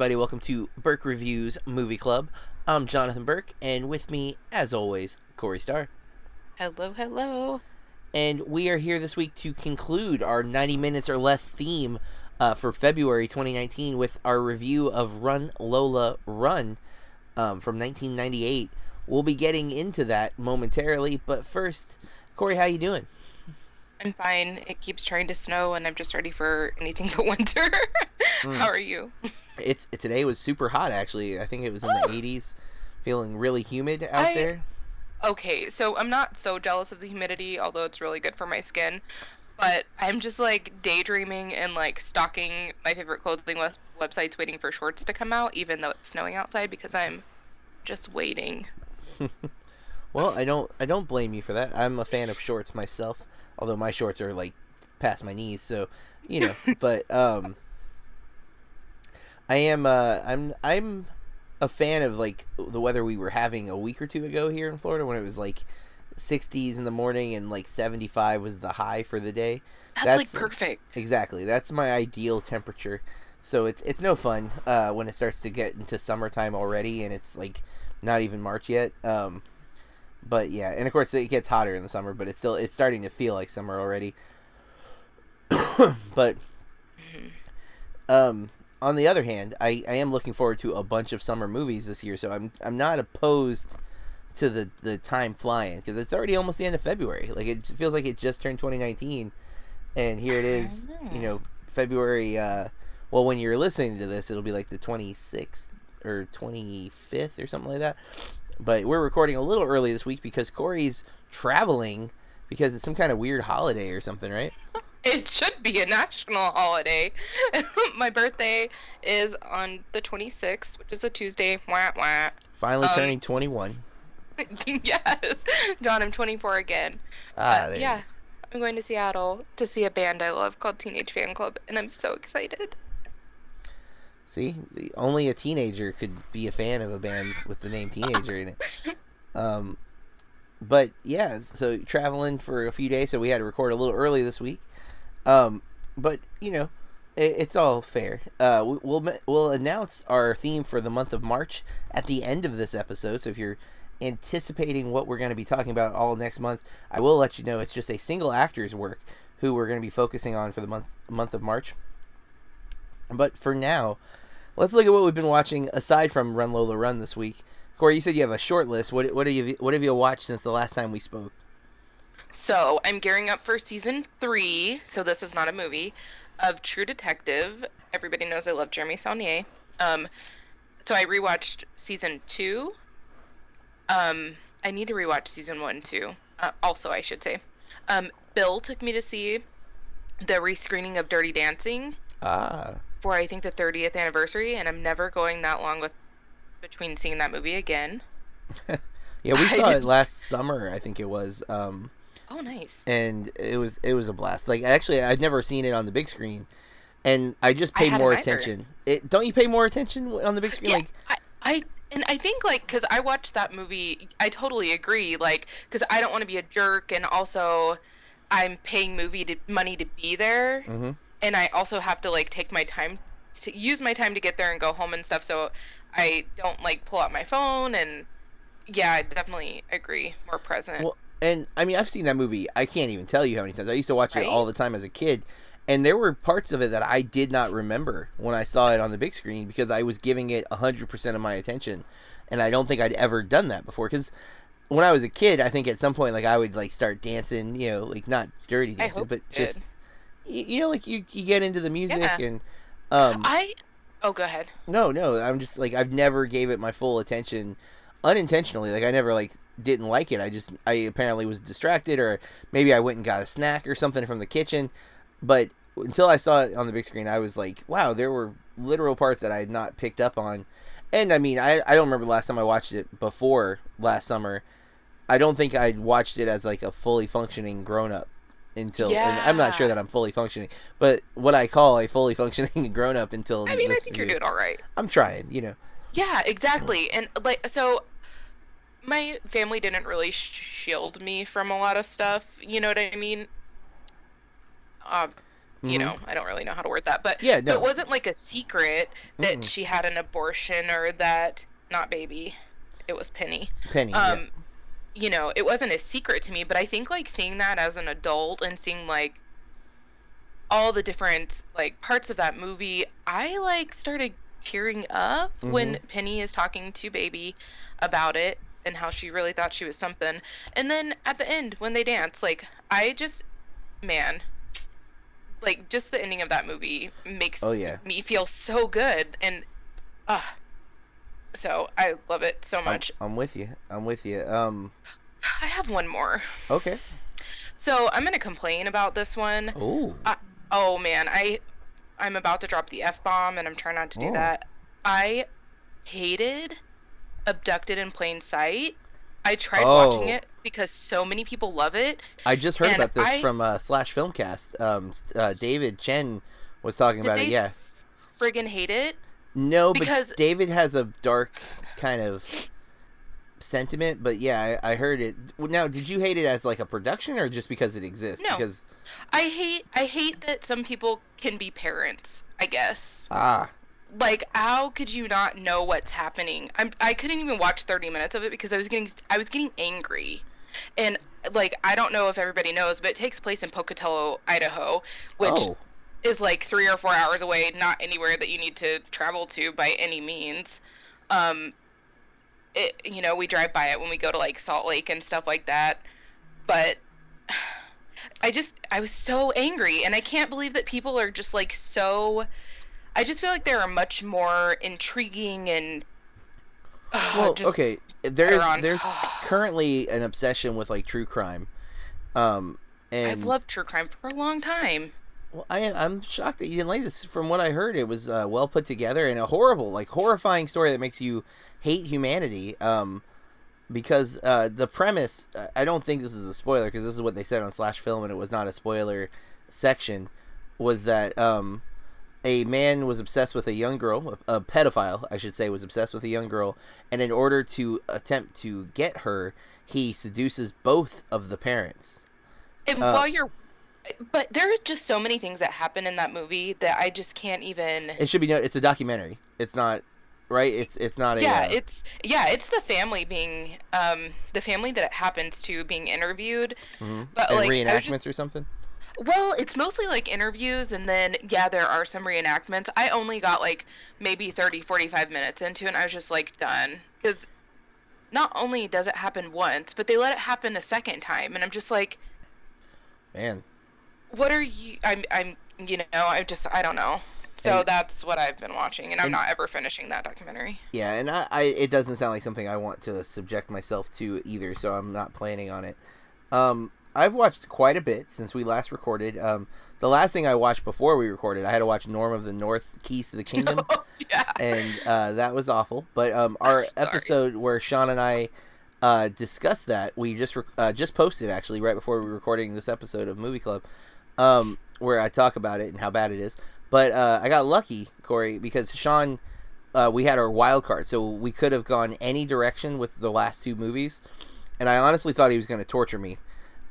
everybody. Welcome to Burke Reviews Movie Club. I'm Jonathan Burke, and with me, as always, Corey Starr. Hello, hello. And we are here this week to conclude our 90 minutes or less theme uh, for February 2019 with our review of Run Lola Run um, from 1998. We'll be getting into that momentarily, but first, Corey, how you doing? I'm fine. It keeps trying to snow, and I'm just ready for anything but winter. mm. How are you? It's today was super hot. Actually, I think it was in the 80s, feeling really humid out I, there. Okay, so I'm not so jealous of the humidity, although it's really good for my skin. But I'm just like daydreaming and like stalking my favorite clothing websites, waiting for shorts to come out, even though it's snowing outside, because I'm just waiting. well, I don't I don't blame you for that. I'm a fan of shorts myself although my shorts are like past my knees, so you know. but um, I am uh, I'm I'm a fan of like the weather we were having a week or two ago here in Florida when it was like 60s in the morning and like 75 was the high for the day. That's, That's like perfect. Exactly. That's my ideal temperature. So it's it's no fun uh, when it starts to get into summertime already and it's like not even March yet. Um, but yeah, and of course it gets hotter in the summer, but it's still it's starting to feel like summer already. but um on the other hand, I, I am looking forward to a bunch of summer movies this year, so I'm I'm not opposed to the the time flying because it's already almost the end of February. Like it feels like it just turned 2019, and here it is. You know, February. Uh, well, when you're listening to this, it'll be like the 26th or 25th or something like that. But we're recording a little early this week because Corey's traveling because it's some kind of weird holiday or something, right? It should be a national holiday. My birthday is on the 26th, which is a Tuesday. Wah, wah. Finally um, turning 21. yes. John, I'm 24 again. Ah, uh, yeah. I'm going to Seattle to see a band I love called Teenage Fanclub, and I'm so excited. See, only a teenager could be a fan of a band with the name teenager in it. Um, but yeah, so traveling for a few days, so we had to record a little early this week. Um, but you know, it, it's all fair. Uh, we'll we'll announce our theme for the month of March at the end of this episode. So if you're anticipating what we're going to be talking about all next month, I will let you know it's just a single actor's work who we're going to be focusing on for the month month of March. But for now, let's look at what we've been watching aside from Run Lola Run this week. Corey, you said you have a short list. What what have you what have you watched since the last time we spoke? So I'm gearing up for season three. So this is not a movie of True Detective. Everybody knows I love Jeremy Saulnier. Um, so I rewatched season two. Um, I need to rewatch season one too. Uh, also, I should say. Um, Bill took me to see the rescreening of Dirty Dancing. Ah for I think the 30th anniversary, and I'm never going that long with between seeing that movie again. yeah, we saw it last summer. I think it was. Um, oh, nice. And it was it was a blast. Like actually, I'd never seen it on the big screen, and I just paid more attention. It don't you pay more attention on the big screen? Yeah, like I, I and I think like because I watched that movie, I totally agree. Like because I don't want to be a jerk, and also I'm paying movie to, money to be there. Mm-hmm and I also have to like take my time to use my time to get there and go home and stuff. So I don't like pull out my phone and yeah, I definitely agree. More present. Well, and I mean, I've seen that movie. I can't even tell you how many times. I used to watch right? it all the time as a kid, and there were parts of it that I did not remember when I saw it on the big screen because I was giving it hundred percent of my attention, and I don't think I'd ever done that before. Because when I was a kid, I think at some point, like I would like start dancing, you know, like not dirty dancing, but just you, you know, like you, you get into the music yeah. and um I oh go ahead. No, no, I'm just like I've never gave it my full attention unintentionally. Like I never like didn't like it. I just I apparently was distracted or maybe I went and got a snack or something from the kitchen. But until I saw it on the big screen, I was like, wow, there were literal parts that I had not picked up on. And I mean, I, I don't remember the last time I watched it before last summer. I don't think I'd watched it as like a fully functioning grown up until yeah. I'm not sure that I'm fully functioning, but what I call a fully functioning grown up until I mean, I think you're doing all right. I'm trying, you know. Yeah, exactly. And like so my family didn't really shield me from a lot of stuff, you know what I mean? Um You Mhm. know, I don't really know how to word that, but Yeah, no. it wasn't like a secret that Mm-mm. she had an abortion or that not baby, it was Penny. Penny. yeah. You know, it wasn't a secret to me, but I think like seeing that as an adult and seeing like all the different like parts of that movie, I like started tearing up when Penny is talking to Baby about it and how she really thought she was something. And then at the end when they dance, like I just man, like just the ending of that movie makes Oh yeah. me feel so good and uh so I love it so I'm, much. I'm with you. I'm with you. Um. I have one more. Okay. So I'm gonna complain about this one. Oh. Oh man, I I'm about to drop the f bomb, and I'm trying not to do Oh. that. I hated Abducted in Plain Sight. I tried Oh. watching it because so many people love it. I just heard about this I- from uh, Slash Filmcast. Um, uh, David Chen was talking about it. Yeah. Friggin' hate it. No, because- but David has a dark kind of sentiment. But yeah, I, I heard it. Now, did you hate it as like a production or just because it exists? No. Because I hate I hate that some people can be parents. I guess. ah, like how could you not know what's happening i'm i couldn't even watch 30 minutes of it because i was getting i was getting angry and like i don't know if everybody knows but it takes place in pocatello idaho which oh, is like three or four hours away not anywhere that you need to travel to by any means um it you know we drive by it when we go to like salt lake and stuff like that but i just i was so angry and i can't believe that people are just like so i just feel like there are much more intriguing and uh, well, okay. There's there's currently an obsession with like true crime. Um, and i've loved true crime for a long time Well, I I'm shocked that you didn't like this. From what I heard, it was uh, well put together and a horrible, like horrifying story that makes you hate humanity. Um, because uh, the premise, uh, I don't think this is a spoiler because this is what they said on Slash Film, and it was not a spoiler section. Was that um, a man was obsessed with a young girl, a, a pedophile, I should say, was obsessed with a young girl, and in order to attempt to get her, he seduces both of the parents. and Uh, while you're but there are just so many things that happen in that movie that i just can't even It should be no. It's a documentary. It's not right. It's it's not a. yeah uh, it's yeah it's the family being um the family that it happens to being interviewed mhm. but and like reenactments just- or something. well it's mostly like interviews and then yeah there are some reenactments i only got like maybe 30 45 minutes into it and i was just like done because not only does it happen once but they let it happen a second time and i'm just like Man, what are you i'm i'm you know I'm just i don't know so And- that's what i've been watching and i'm and- not ever finishing that documentary yeah, and I, I it doesn't sound like something I want to subject myself to either, so I'm not planning on it. Um, I've watched quite a bit since we last recorded. Um, the last thing I watched before we recorded, I had to watch Norm of the North, Keys to the Kingdom. yeah and uh, that was awful. But um, our episode where Sean and I uh, discussed that, we just rec- uh, just posted actually right before we were recording this episode of Movie Club, um, where I talk about it and how bad it is. But uh, I got lucky, Corey, because Sean, uh, we had our wild card, so we could have gone any direction with the last two movies, and I honestly thought he was going to torture me.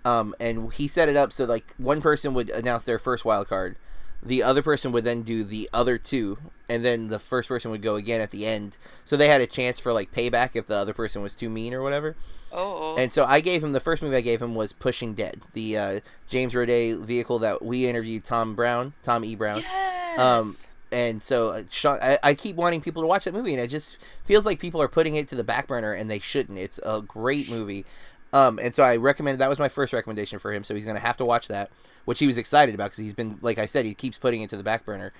Um, and he set it up so like one person would announce their first wild card, the other person would then do the other two, and then the first person would go again at the end. So they had a chance for like payback if the other person was too mean or whatever. oh And so I gave him the first movie I gave him was Pushing Dead, the uh, James Roday vehicle that we interviewed Tom Brown, Tom E Brown. yes. um, And so uh, Sean, I, I keep wanting people to watch that movie, and it just feels like people are putting it to the back burner, and they shouldn't. It's a great movie. Um, and so I recommended that was my first recommendation for him. So he's gonna have to watch that, which he was excited about because he's been, like I said, he keeps putting it to the back burner.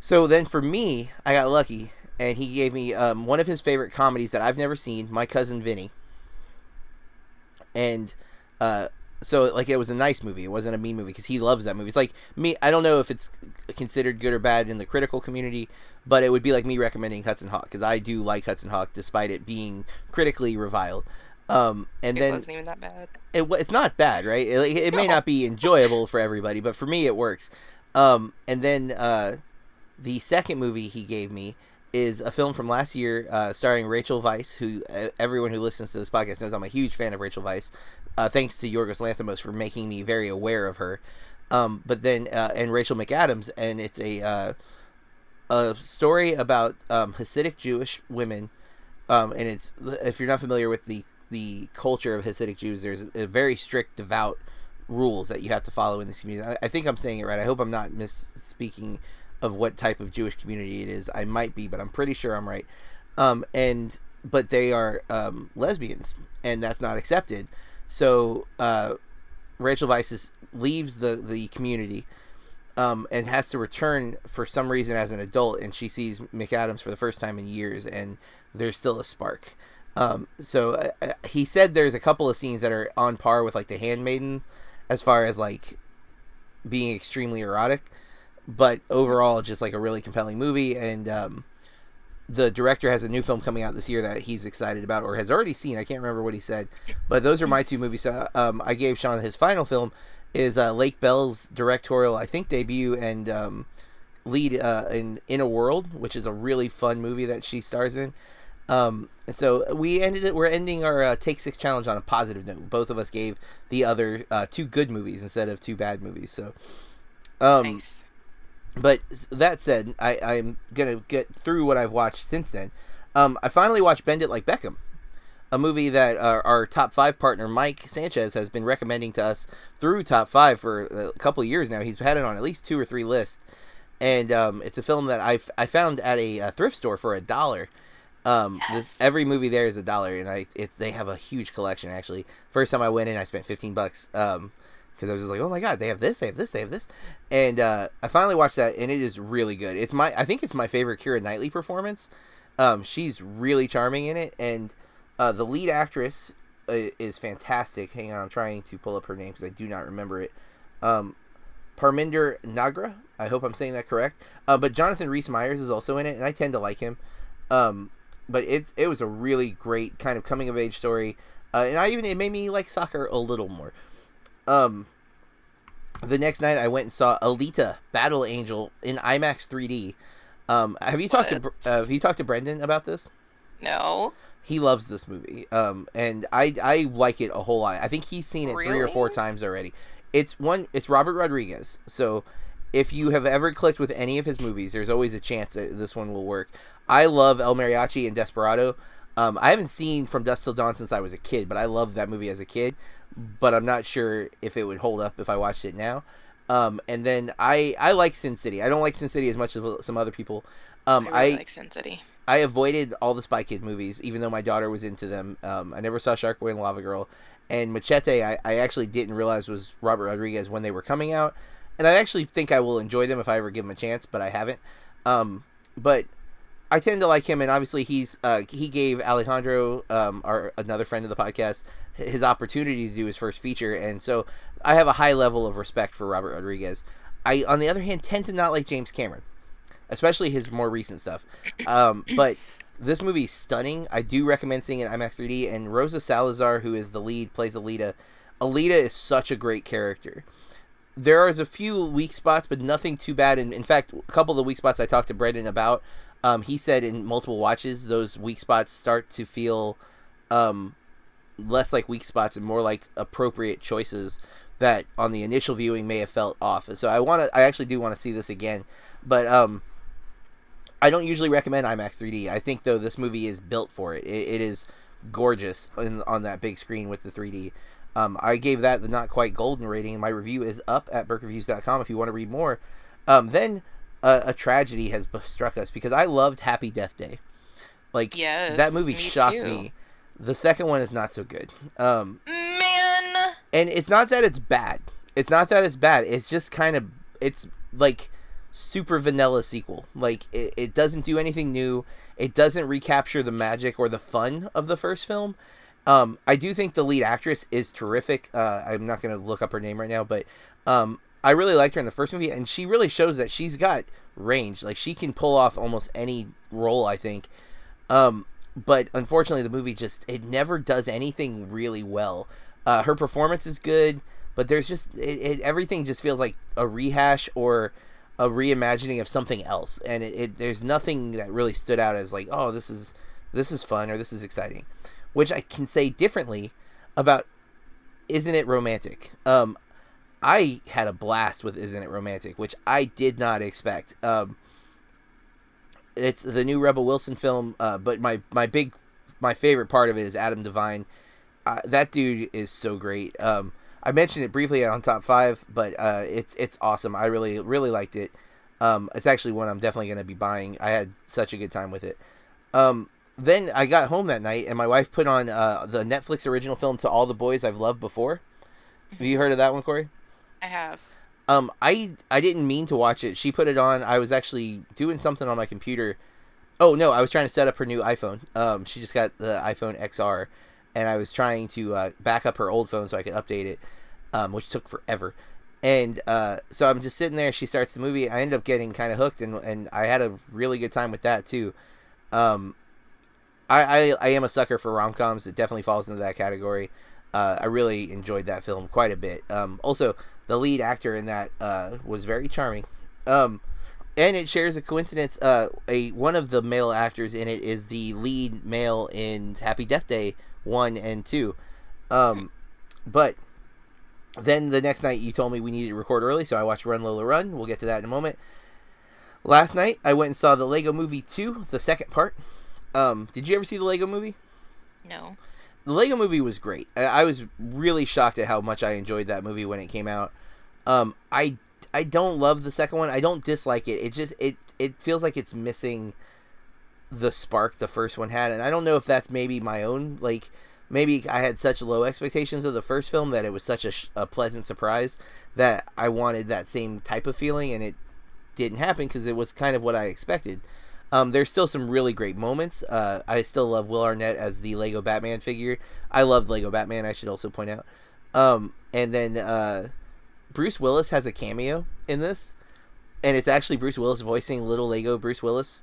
So then for me, I got lucky, and he gave me um, one of his favorite comedies that I've never seen, My Cousin Vinny. And uh, so like it was a nice movie. It wasn't a mean movie because he loves that movie. It's like me. I don't know if it's considered good or bad in the critical community, but it would be like me recommending Hudson Hawk because I do like Hudson Hawk despite it being critically reviled. Um, and it then wasn't even that bad it, it's not bad, right? It, like, it may not be enjoyable for everybody, but for me, it works. Um, and then uh, the second movie he gave me is a film from last year uh, starring Rachel Weisz, who uh, everyone who listens to this podcast knows I'm a huge fan of Rachel Weisz. uh, thanks to Yorgos Lanthimos for making me very aware of her. Um, but then uh, and Rachel McAdams, and it's a uh, a story about um, Hasidic Jewish women, um, and it's if you're not familiar with the the culture of Hasidic Jews, there's a very strict devout rules that you have to follow in this community. I, I think I'm saying it right. I hope I'm not misspeaking of what type of Jewish community it is. I might be, but I'm pretty sure I'm right. Um, and but they are um, lesbians, and that's not accepted. So uh, Rachel Weisz leaves the the community. Um, and has to return for some reason as an adult, and she sees McAdams for the first time in years, and there's still a spark. Um, so uh, uh he said there's a couple of scenes that are on par with like The Handmaiden, as far as like being extremely erotic, but overall just like a really compelling movie. And um, the director has a new film coming out this year that he's excited about or has already seen. I can't remember what he said, but those are my two movies. So, um, I gave Sean his final film is uh, Lake Bell's directorial, I think, debut and um, lead uh, in In a World, which is a really fun movie that she stars in. Um, so we ended it. We're ending our uh, take six challenge on a positive note. Both of us gave the other uh, two good movies instead of two bad movies. So, um, nice. But that said, I, I'm gonna get through what I've watched since then. Um, I finally watched Bend It Like Beckham, a movie that our, our, top five partner Mike Sanchez has been recommending to us through top five for a couple of years now. He's had it on at least two or three lists, and um, it's a film that I I found at a, a thrift store for a dollar um, yes. this every movie there is a dollar, and I it's they have a huge collection. Actually, first time I went in, I spent fifteen bucks. Um, because I was just like, oh my god, they have this, they have this, they have this, and uh, I finally watched that, and it is really good. It's my, I think it's my favorite Keira Knightley performance. Um, she's really charming in it, and uh, the lead actress uh, is fantastic. Hang on, I'm trying to pull up her name because I do not remember it. Um, Parminder Nagra. I hope I'm saying that correct. Uh, but Jonathan Rhys Meyers is also in it, and I tend to like him. Um, but it's it was a really great kind of coming of age story, uh, and I even it made me like soccer a little more. Um, the next night I went and saw Alita: Battle Angel in IMAX 3D. Um, have you talked to uh, have you talked to Brendan about this? No. He loves this movie, um, and I I like it a whole lot. I think he's seen it really? three or four times already. It's one. It's Robert Rodriguez, so if you have ever clicked with any of his movies, there's always a chance that this one will work. I love El Mariachi and Desperado. Um, I haven't seen From Dusk Till Dawn since I was a kid, but I loved that movie as a kid. But I'm not sure if it would hold up if I watched it now. Um, and then I I like Sin City. I don't like Sin City as much as some other people. Um, I, really I like Sin City. I avoided all the Spy Kid movies, even though my daughter was into them. Um, I never saw Shark Boy and Lava Girl, and Machete. I, I actually didn't realize was Robert Rodriguez when they were coming out, and I actually think I will enjoy them if I ever give them a chance, but I haven't. Um, but I tend to like him, and obviously he's uh, he gave Alejandro, um, our another friend of the podcast, his opportunity to do his first feature, and so I have a high level of respect for Robert Rodriguez. I, on the other hand, tend to not like James Cameron, especially his more recent stuff. Um, but this movie is stunning. I do recommend seeing it in IMAX 3D. And Rosa Salazar, who is the lead, plays Alita. Alita is such a great character there is a few weak spots, but nothing too bad. And in fact, a couple of the weak spots I talked to Brendan about, um, he said in multiple watches, those weak spots start to feel um, less like weak spots and more like appropriate choices that on the initial viewing may have felt off. So I want to, I actually do want to see this again, but um, I don't usually recommend IMAX 3D. I think though this movie is built for it. It, it is gorgeous in, on that big screen with the 3D. Um, I gave that the not quite golden rating. My review is up at burkreviews.com if you want to read more. Um, then uh, a tragedy has struck us because I loved Happy Death Day. Like yes, that movie me shocked too. me. The second one is not so good. Um, Man, and it's not that it's bad. It's not that it's bad. It's just kind of it's like super vanilla sequel. Like it, it doesn't do anything new. It doesn't recapture the magic or the fun of the first film. Um, I do think the lead actress is terrific. Uh, I'm not going to look up her name right now, but um, I really liked her in the first movie, and she really shows that she's got range. Like she can pull off almost any role, I think. Um, but unfortunately, the movie just it never does anything really well. Uh, her performance is good, but there's just it, it, everything just feels like a rehash or a reimagining of something else, and it, it there's nothing that really stood out as like, oh, this is this is fun or this is exciting which I can say differently about Isn't It Romantic? Um, I had a blast with Isn't It Romantic, which I did not expect. Um, it's the new Rebel Wilson film, uh, but my my big my favorite part of it is Adam Devine. Uh, that dude is so great. Um, I mentioned it briefly on top five, but uh, it's it's awesome. I really really liked it. Um, it's actually one I'm definitely going to be buying. I had such a good time with it. Um, then I got home that night, and my wife put on uh, the Netflix original film "To All the Boys I've Loved Before." Have you heard of that one, Corey? I have. Um, I I didn't mean to watch it. She put it on. I was actually doing something on my computer. Oh no, I was trying to set up her new iPhone. Um, she just got the iPhone XR, and I was trying to uh, back up her old phone so I could update it, um, which took forever. And uh, so I'm just sitting there. She starts the movie. I end up getting kind of hooked, and and I had a really good time with that too. Um, I I, I am a sucker for rom coms. It definitely falls into that category. Uh, I really enjoyed that film quite a bit. Um, also, the lead actor in that uh, was very charming. Um, and it shares a coincidence. Uh, a one of the male actors in it is the lead male in Happy Death Day one and two. Um, but then the next night you told me we needed to record early, so I watched Run Lola Run. We'll get to that in a moment. Last night I went and saw the Lego Movie two, the second part. Um, did you ever see the Lego Movie? No. The Lego Movie was great. I, I was really shocked at how much I enjoyed that movie when it came out. Um, I I don't love the second one. I don't dislike it. It just it it feels like it's missing the spark the first one had, and I don't know if that's maybe my own like maybe I had such low expectations of the first film that it was such a, a pleasant surprise that I wanted that same type of feeling, and it didn't happen because it was kind of what I expected. Um, there's still some really great moments. Uh, I still love Will Arnett as the Lego Batman figure. I loved Lego Batman. I should also point out. Um, and then uh, Bruce Willis has a cameo in this, and it's actually Bruce Willis voicing little Lego Bruce Willis,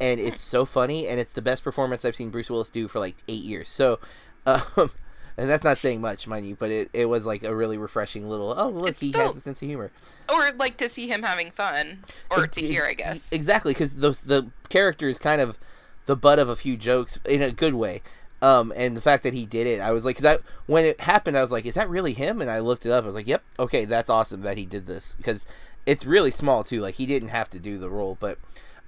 and it's so funny, and it's the best performance I've seen Bruce Willis do for like eight years. So, um, and that's not saying much, mind you, but it, it was like a really refreshing little. Oh, look, It's he still- has a sense of humor. Or like to see him having fun, or Ex- to hear, I guess. Exactly, because the the character is kind of the butt of a few jokes in a good way. Um, and the fact that he did it, I was like, because when it happened, I was like, is that really him? And I looked it up. I was like, yep, okay, that's awesome that he did this because it's really small too. Like he didn't have to do the role, but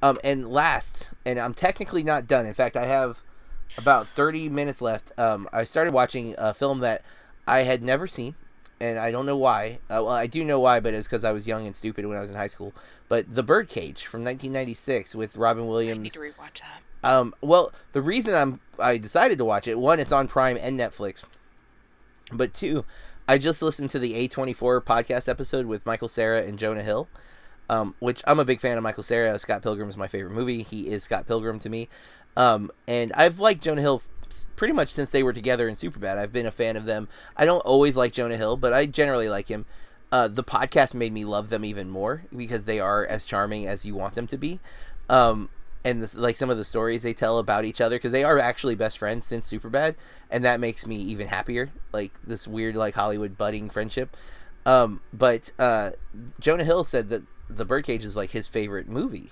um, and last, and I'm technically not done. In fact, I have about 30 minutes left. Um, I started watching a film that I had never seen, and I don't know why. Uh, well, I do know why, but it's because I was young and stupid when I was in high school. But The Birdcage from 1996 with Robin I need Williams. to rewatch that. Um, well, the reason I'm I decided to watch it one, it's on Prime and Netflix, but two, I just listened to the A24 podcast episode with Michael Cera and Jonah Hill, um, which I'm a big fan of Michael Cera. Scott Pilgrim is my favorite movie. He is Scott Pilgrim to me, um, and I've liked Jonah Hill pretty much since they were together in Superbad. I've been a fan of them. I don't always like Jonah Hill, but I generally like him. Uh, the podcast made me love them even more because they are as charming as you want them to be. Um, and this, like some of the stories they tell about each other because they are actually best friends since Superbad, and that makes me even happier. Like this weird like Hollywood budding friendship. Um, but uh, Jonah Hill said that The Birdcage is like his favorite movie,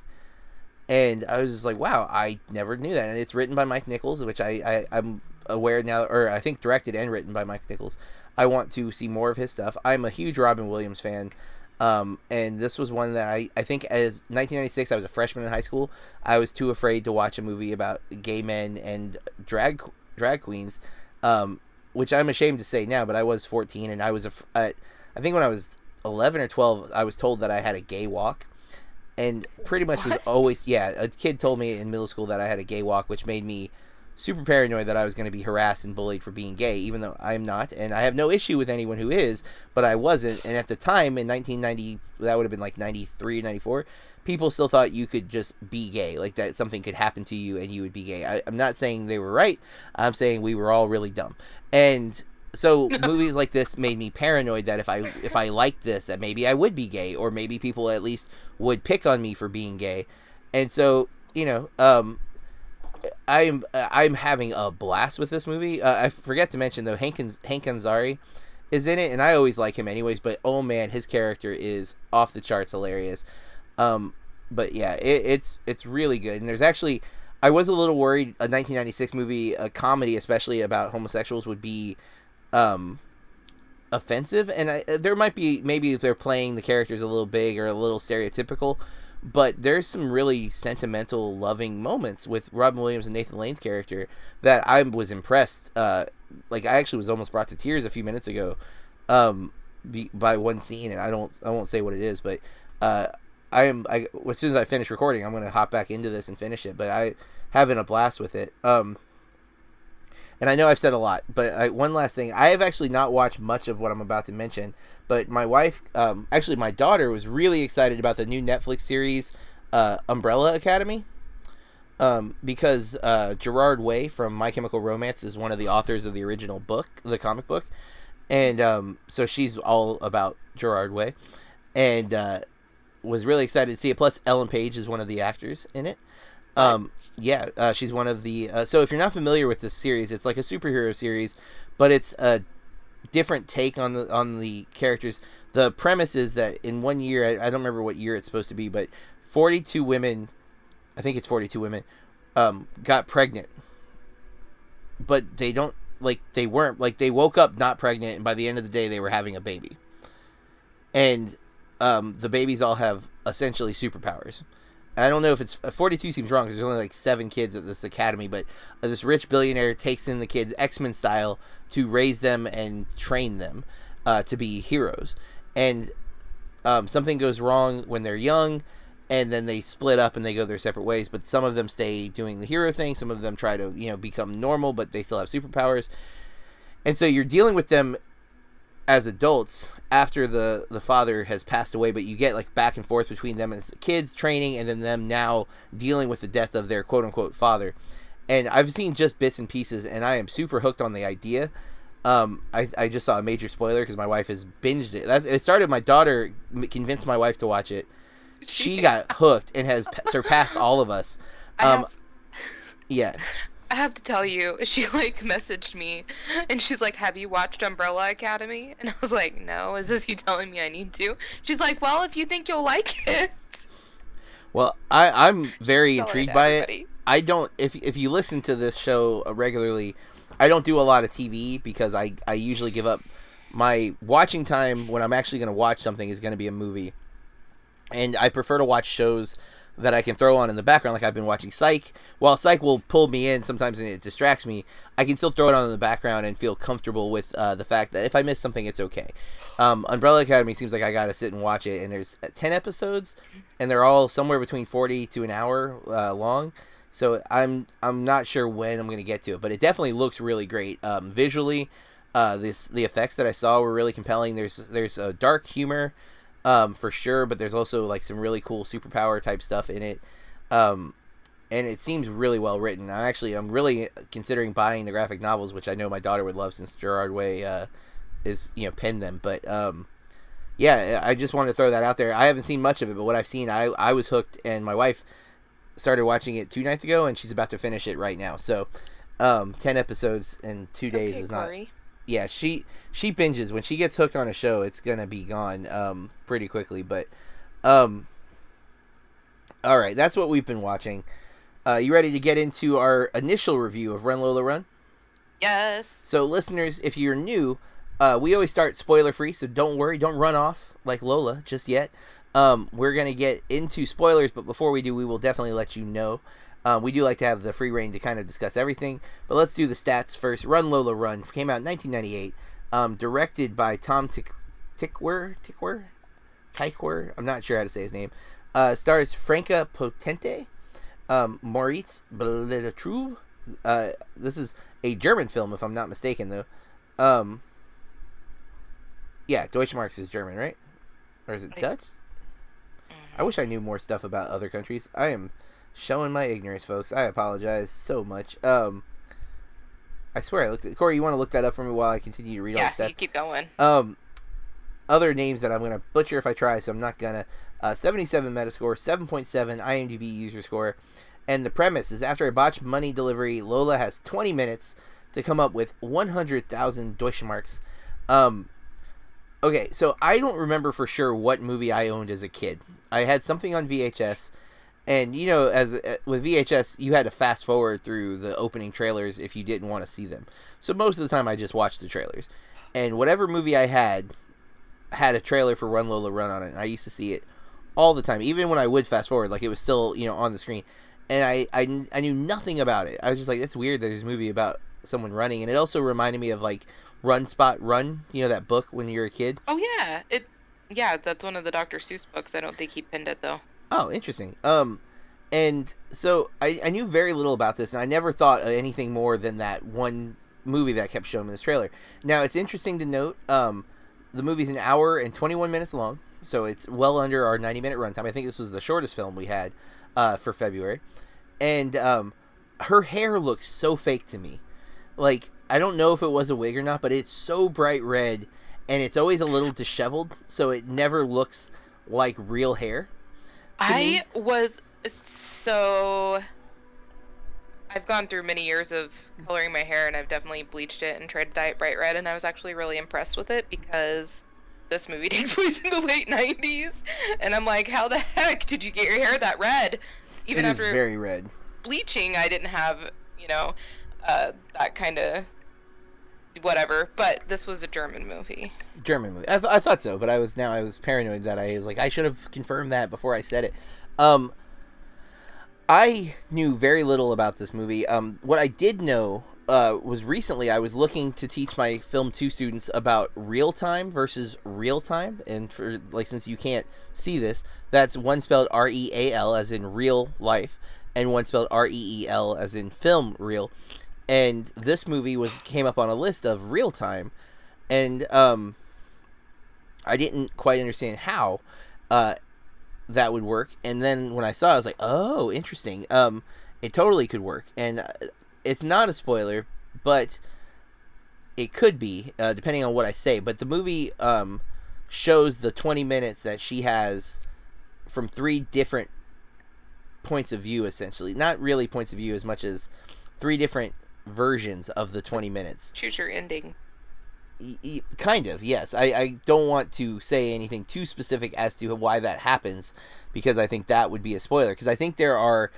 and I was just like, wow, I never knew that. And it's written by Mike Nichols, which I, I I'm aware now, or I think directed and written by Mike Nichols. I want to see more of his stuff. I'm a huge Robin Williams fan. Um, and this was one that I, I think as 1996 I was a freshman in high school I was too afraid to watch a movie about gay men and drag drag queens um, which I'm ashamed to say now but I was 14 and I was a I I think when I was 11 or 12 I was told that I had a gay walk and pretty much was always yeah a kid told me in middle school that I had a gay walk which made me super paranoid that I was going to be harassed and bullied for being gay, even though I'm not, and I have no issue with anyone who is, but I wasn't. And at the time in 1990, that would have been like 93, 94, people still thought you could just be gay, like that something could happen to you and you would be gay. I, I'm not saying they were right. I'm saying we were all really dumb. And so movies like this made me paranoid that if I if I liked this, that maybe I would be gay, or maybe people at least would pick on me for being gay. And so you know, um, I'm I'm having a blast with this movie. Uh, I forget to mention though, Hank Hank Azaria is in it, and I always like him anyways. But oh man, his character is off the charts hilarious. Um, but yeah, it, it's it's really good. And there's actually, I was a little worried a 1996 movie, a comedy especially about homosexuals, would be, um, offensive, and I, there might be maybe they're playing the characters a little big or a little stereotypical, but there's some really sentimental, loving moments with Robin Williams and Nathan Lane's character that I was impressed. Uh, like I actually was almost brought to tears a few minutes ago, um, be, by one scene, and I don't I won't say what it is, but uh, I am I as soon as I finish recording, I'm gonna hop back into this and finish it. But I having a blast with it. Um, and I know I've said a lot, but I, one last thing. I have actually not watched much of what I'm about to mention, but my wife, um, actually my daughter, was really excited about the new Netflix series, uh, Umbrella Academy, um, because uh, Gerard Way from My Chemical Romance is one of the authors of the original book, the comic book, and um, so she's all about Gerard Way, and uh, was really excited to see it. Plus, Ellen Page is one of the actors in it. Um, yeah, uh, she's one of the. Uh, so if you're not familiar with this series, it's like a superhero series, but it's a different take on the on the characters. The premise is that in one year, I, I don't remember what year it's supposed to be, but 42 women, I think it's 42 women, um, got pregnant, but they don't like they weren't like they woke up not pregnant, and by the end of the day, they were having a baby, and um, the babies all have essentially superpowers. I don't know if it's 42 seems wrong because there's only like seven kids at this academy, but uh, this rich billionaire takes in the kids X Men style to raise them and train them uh, to be heroes. And um, something goes wrong when they're young, and then they split up and they go their separate ways. But some of them stay doing the hero thing. Some of them try to you know become normal, but they still have superpowers. And so you're dealing with them as adults after the the father has passed away but you get like back and forth between them as kids training and then them now dealing with the death of their quote unquote father and i've seen just bits and pieces and i am super hooked on the idea um, I, I just saw a major spoiler because my wife has binged it. That's it. Started my daughter convinced my wife to watch it. She got hooked and has surpassed all of us. Um, yeah. I have to tell you, she like messaged me and she's like, Have you watched Umbrella Academy? And I was like, No, is this you telling me I need to? She's like, Well, if you think you'll like it. Well, I, I'm very intrigued by it. I don't if if you listen to this show uh, regularly, I don't do a lot of TV because I, I usually give up my watching time when I'm actually going to watch something is going to be a movie. And I prefer to watch shows that I can throw on in the background, like I've been watching Psych. While Psych will pull me in sometimes and it distracts me, I can still throw it on in the background and feel comfortable with uh, the fact that if I miss something, it's okay. Um, Umbrella Academy seems like I gotta sit and watch it, and there's uh, ten episodes, and they're all somewhere between forty to an hour uh, long. So I'm I'm not sure when I'm gonna get to it, but it definitely looks really great um, visually. Uh, this the effects that I saw were really compelling. There's there's a dark humor um, for sure. But there's also like some really cool superpower type stuff in it, um, and it seems really well written. I actually I'm really considering buying the graphic novels, which I know my daughter would love since Gerard Way uh, is you know penned them. But um, yeah, I just wanted to throw that out there. I haven't seen much of it, but what I've seen, I I was hooked, and my wife started watching it two nights ago, and she's about to finish it right now. So. Um, ten episodes in two days okay, is not Corey yeah, she she binges when she gets hooked on a show. It's gonna be gone um, pretty quickly. But um, all right, that's what we've been watching. Uh, you ready to get into our initial review of Run Lola Run? Yes. So, listeners, if you're new, uh, we always start spoiler free, so don't worry, don't run off like Lola just yet. Um, we're gonna get into spoilers, but before we do, we will definitely let you know um, we do like to have the free reign to kind of discuss everything, but let's do the stats first. Run Lola Run came out in 1998, um, directed by Tom Tick- Tykwer, Tykwer. I'm not sure how to say his name. Uh, stars Franka Potente, um, Moritz Bleibtreu. Uh, this is a German film, if I'm not mistaken, though. Um, yeah, Deutschmarks is German, right? Or is it Dutch? I wish I knew more stuff about other countries. I am showing my ignorance, folks. I apologize so much. Um, I swear I looked at Corey. You want to look that up for me while I continue to read yeah, all the stats? you keep going. Um, other names that I'm gonna butcher if I try, so I'm not gonna. Uh, 77 Metascore, 7.7 IMDb user score, and the premise is after a botched money delivery, Lola has 20 minutes to come up with 100,000 Deutschmarks. Um, okay, so I don't remember for sure what movie I owned as a kid. I had something on VHS and you know as uh, with VHS you had to fast forward through the opening trailers if you didn't want to see them. So most of the time I just watched the trailers. and whatever movie I had had a trailer for Run Lola Run on it. And I used to see it all the time, even when I would fast forward, like it was still you know on the screen. And I, I, I knew nothing about it. I was just like, that's weird. There's a movie about someone running, and it also reminded me of like Run Spot Run. You know that book when you were a kid. Oh yeah, it. Yeah, that's one of the Dr. Seuss books. I don't think he pinned it though. Oh, interesting. Um, and so I, I knew very little about this, and I never thought anything more than that one movie that kept showing in this trailer. Now it's interesting to note, um, the movie's an hour and 21 minutes long, so it's well under our 90 minute runtime. I think this was the shortest film we had uh, for February, and um, her hair looks so fake to me. Like I don't know if it was a wig or not, but it's so bright red, and it's always a little disheveled, so it never looks like real hair. I me. was so I've gone through many years of coloring my hair and I've definitely bleached it and tried to dye it bright red and I was actually really impressed with it because this movie takes place in the late 90s and I'm like how the heck did you get your hair that red even it after very red bleaching I didn't have you know uh, that kind of whatever but this was a German movie German movie I, I thought so but I was now I was paranoid that I was like I should have confirmed that before I said it um I knew very little about this movie. Um, what I did know uh, was recently I was looking to teach my film two students about real time versus real time, and for like since you can't see this, that's one spelled R E A L as in real life, and one spelled R E E L as in film real. And this movie was came up on a list of real time, and um, I didn't quite understand how. Uh, that would work. And then when I saw, it, I was like, oh, interesting. Um, it totally could work, and uh, it's not a spoiler, but it could be uh, depending on what I say. But the movie um, shows the 20 minutes that she has from three different points of view, essentially. Not really points of view as much as three different versions of the 20 minutes. Choose your ending. Kind of yes. I, I don't want to say anything too specific as to why that happens because i think that would be a spoiler. Because i think there are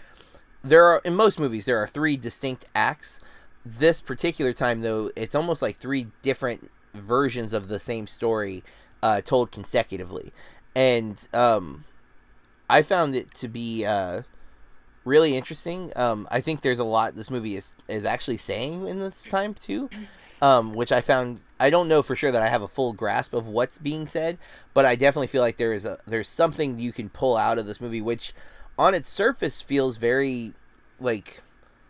there are in most movies there are three distinct acts. This particular time though it's almost like three different versions of the same story uh, told consecutively. And um, i found it to be uh, really interesting. Um, i think there's a lot this movie is is actually saying in this time too um, which I found I don't know for sure that I have a full grasp of what's being said, but I definitely feel like there is a there's something you can pull out of this movie, which on its surface feels very like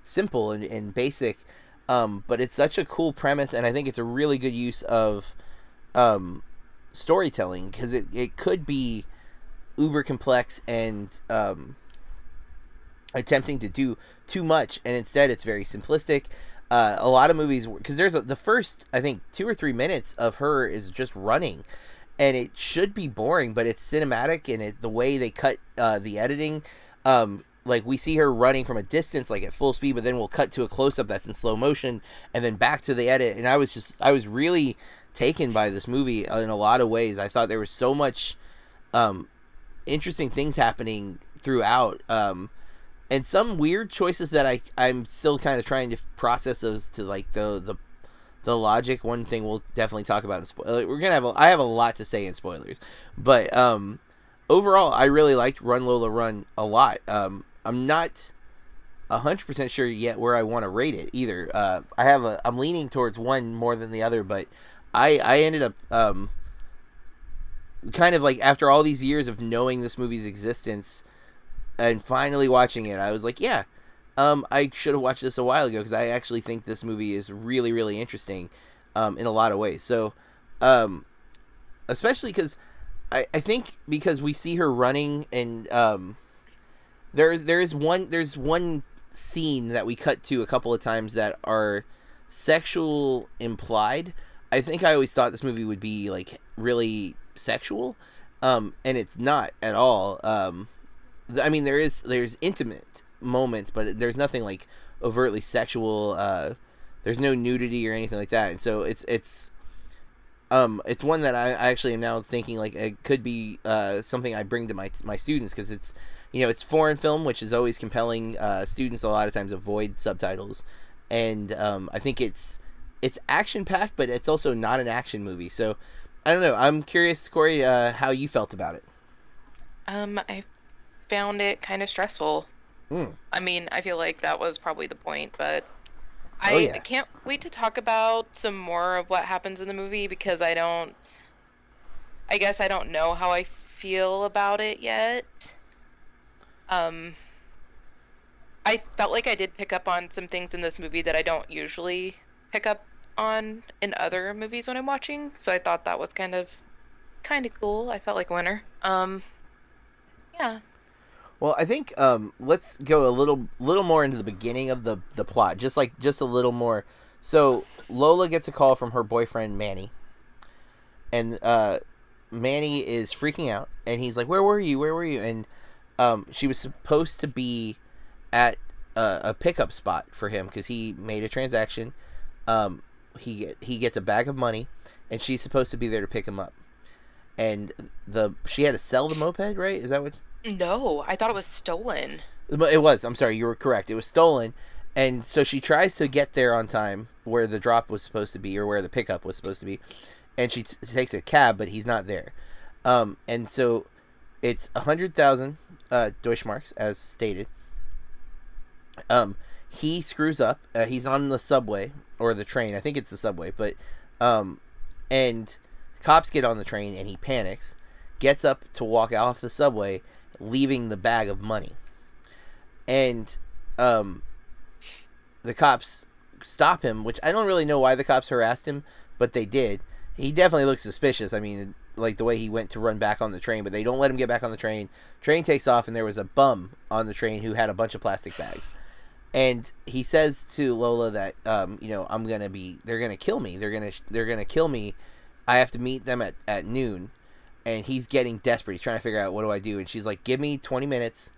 simple and, and basic, um, but it's such a cool premise, and I think it's a really good use of um, storytelling because it, it could be uber complex and um, attempting to do too much, and instead it's very simplistic uh, a lot of movies because there's a, the first I think two or three minutes of her is just running, and it should be boring, but it's cinematic and it the way they cut uh, the editing. Um, like we see her running from a distance like at full speed but then we'll cut to a close-up that's in slow motion and then back to the edit and i was just i was really taken by this movie in a lot of ways i thought there was so much um, interesting things happening throughout um, and some weird choices that I I'm still kind of trying to process those to like the the the logic. One thing we'll definitely talk about in spoilers. We're gonna have a, I have a lot to say in spoilers, but um, overall I really liked Run Lola Run a lot. Um, I'm not hundred percent sure yet where I want to rate it either. Uh, I have a I'm leaning towards one more than the other, but I I ended up um kind of like after all these years of knowing this movie's existence and finally watching it, I was like, yeah, um, I should have watched this a while ago because I actually think this movie is really, really interesting um, in a lot of ways. So, um, especially because I, I think because we see her running and um, there's there is one there's one scene that we cut to a couple of times that are sexual implied. I think I always thought this movie would be like really sexual, um, and it's not at all. Um, I mean, there is there's intimate moments, but there's nothing like overtly sexual. Uh, there's no nudity or anything like that, and so it's it's um it's one that I, I actually am now thinking like it could be uh, something I bring to my my students because it's you know it's foreign film, which is always compelling. Uh, students a lot of times avoid subtitles, and um, I think it's it's action packed, but it's also not an action movie. So I don't know. I'm curious, Corey, uh, how you felt about it. Um, I found it kind of stressful. Mm. I mean, I feel like that was probably the point, but Oh, I yeah. can't wait to talk about some more of what happens in the movie because I don't. I guess I don't know how I feel about it yet. Um, I felt like I did pick up on some things in this movie that I don't usually pick up on in other movies when I'm watching, so I thought that was kind of kind of cool. I felt like a winner. Um, yeah. Well, I think um, let's go a little little more into the beginning of the the plot, just like just a little more. So Lola gets a call from her boyfriend Manny, and uh, Manny is freaking out, and he's like, "Where were you? Where were you?" And um, she was supposed to be at a, a pickup spot for him because he made a transaction. Um, he he gets a bag of money, and she's supposed to be there to pick him up. And the she had to sell the moped, right? Is that what? No, I thought it was stolen. It was. I'm sorry. You were correct. It was stolen, and so she tries to get there on time where the drop was supposed to be, or where the pickup was supposed to be, and she t- takes a cab, but he's not there. Um, and so it's a hundred thousand uh, Deutschmarks, as stated. Um, he screws up. Uh, he's on the subway or the train. I think it's the subway, but um, and cops get on the train, and he panics, gets up to walk off the subway, leaving the bag of money and um, the cops stop him, which I don't really know why the cops harassed him, but they did. He definitely looks suspicious. I mean, like the way he went to run back on the train, but they don't let him get back on the train. Train takes off, and there was a bum on the train who had a bunch of plastic bags. And he says to Lola that, um, you know, I'm gonna be, they're gonna kill me. They're gonna, they're gonna kill me. I have to meet them at at noon. And he's getting desperate. He's trying to figure out what do I do. And she's like, "Give me 20 minutes,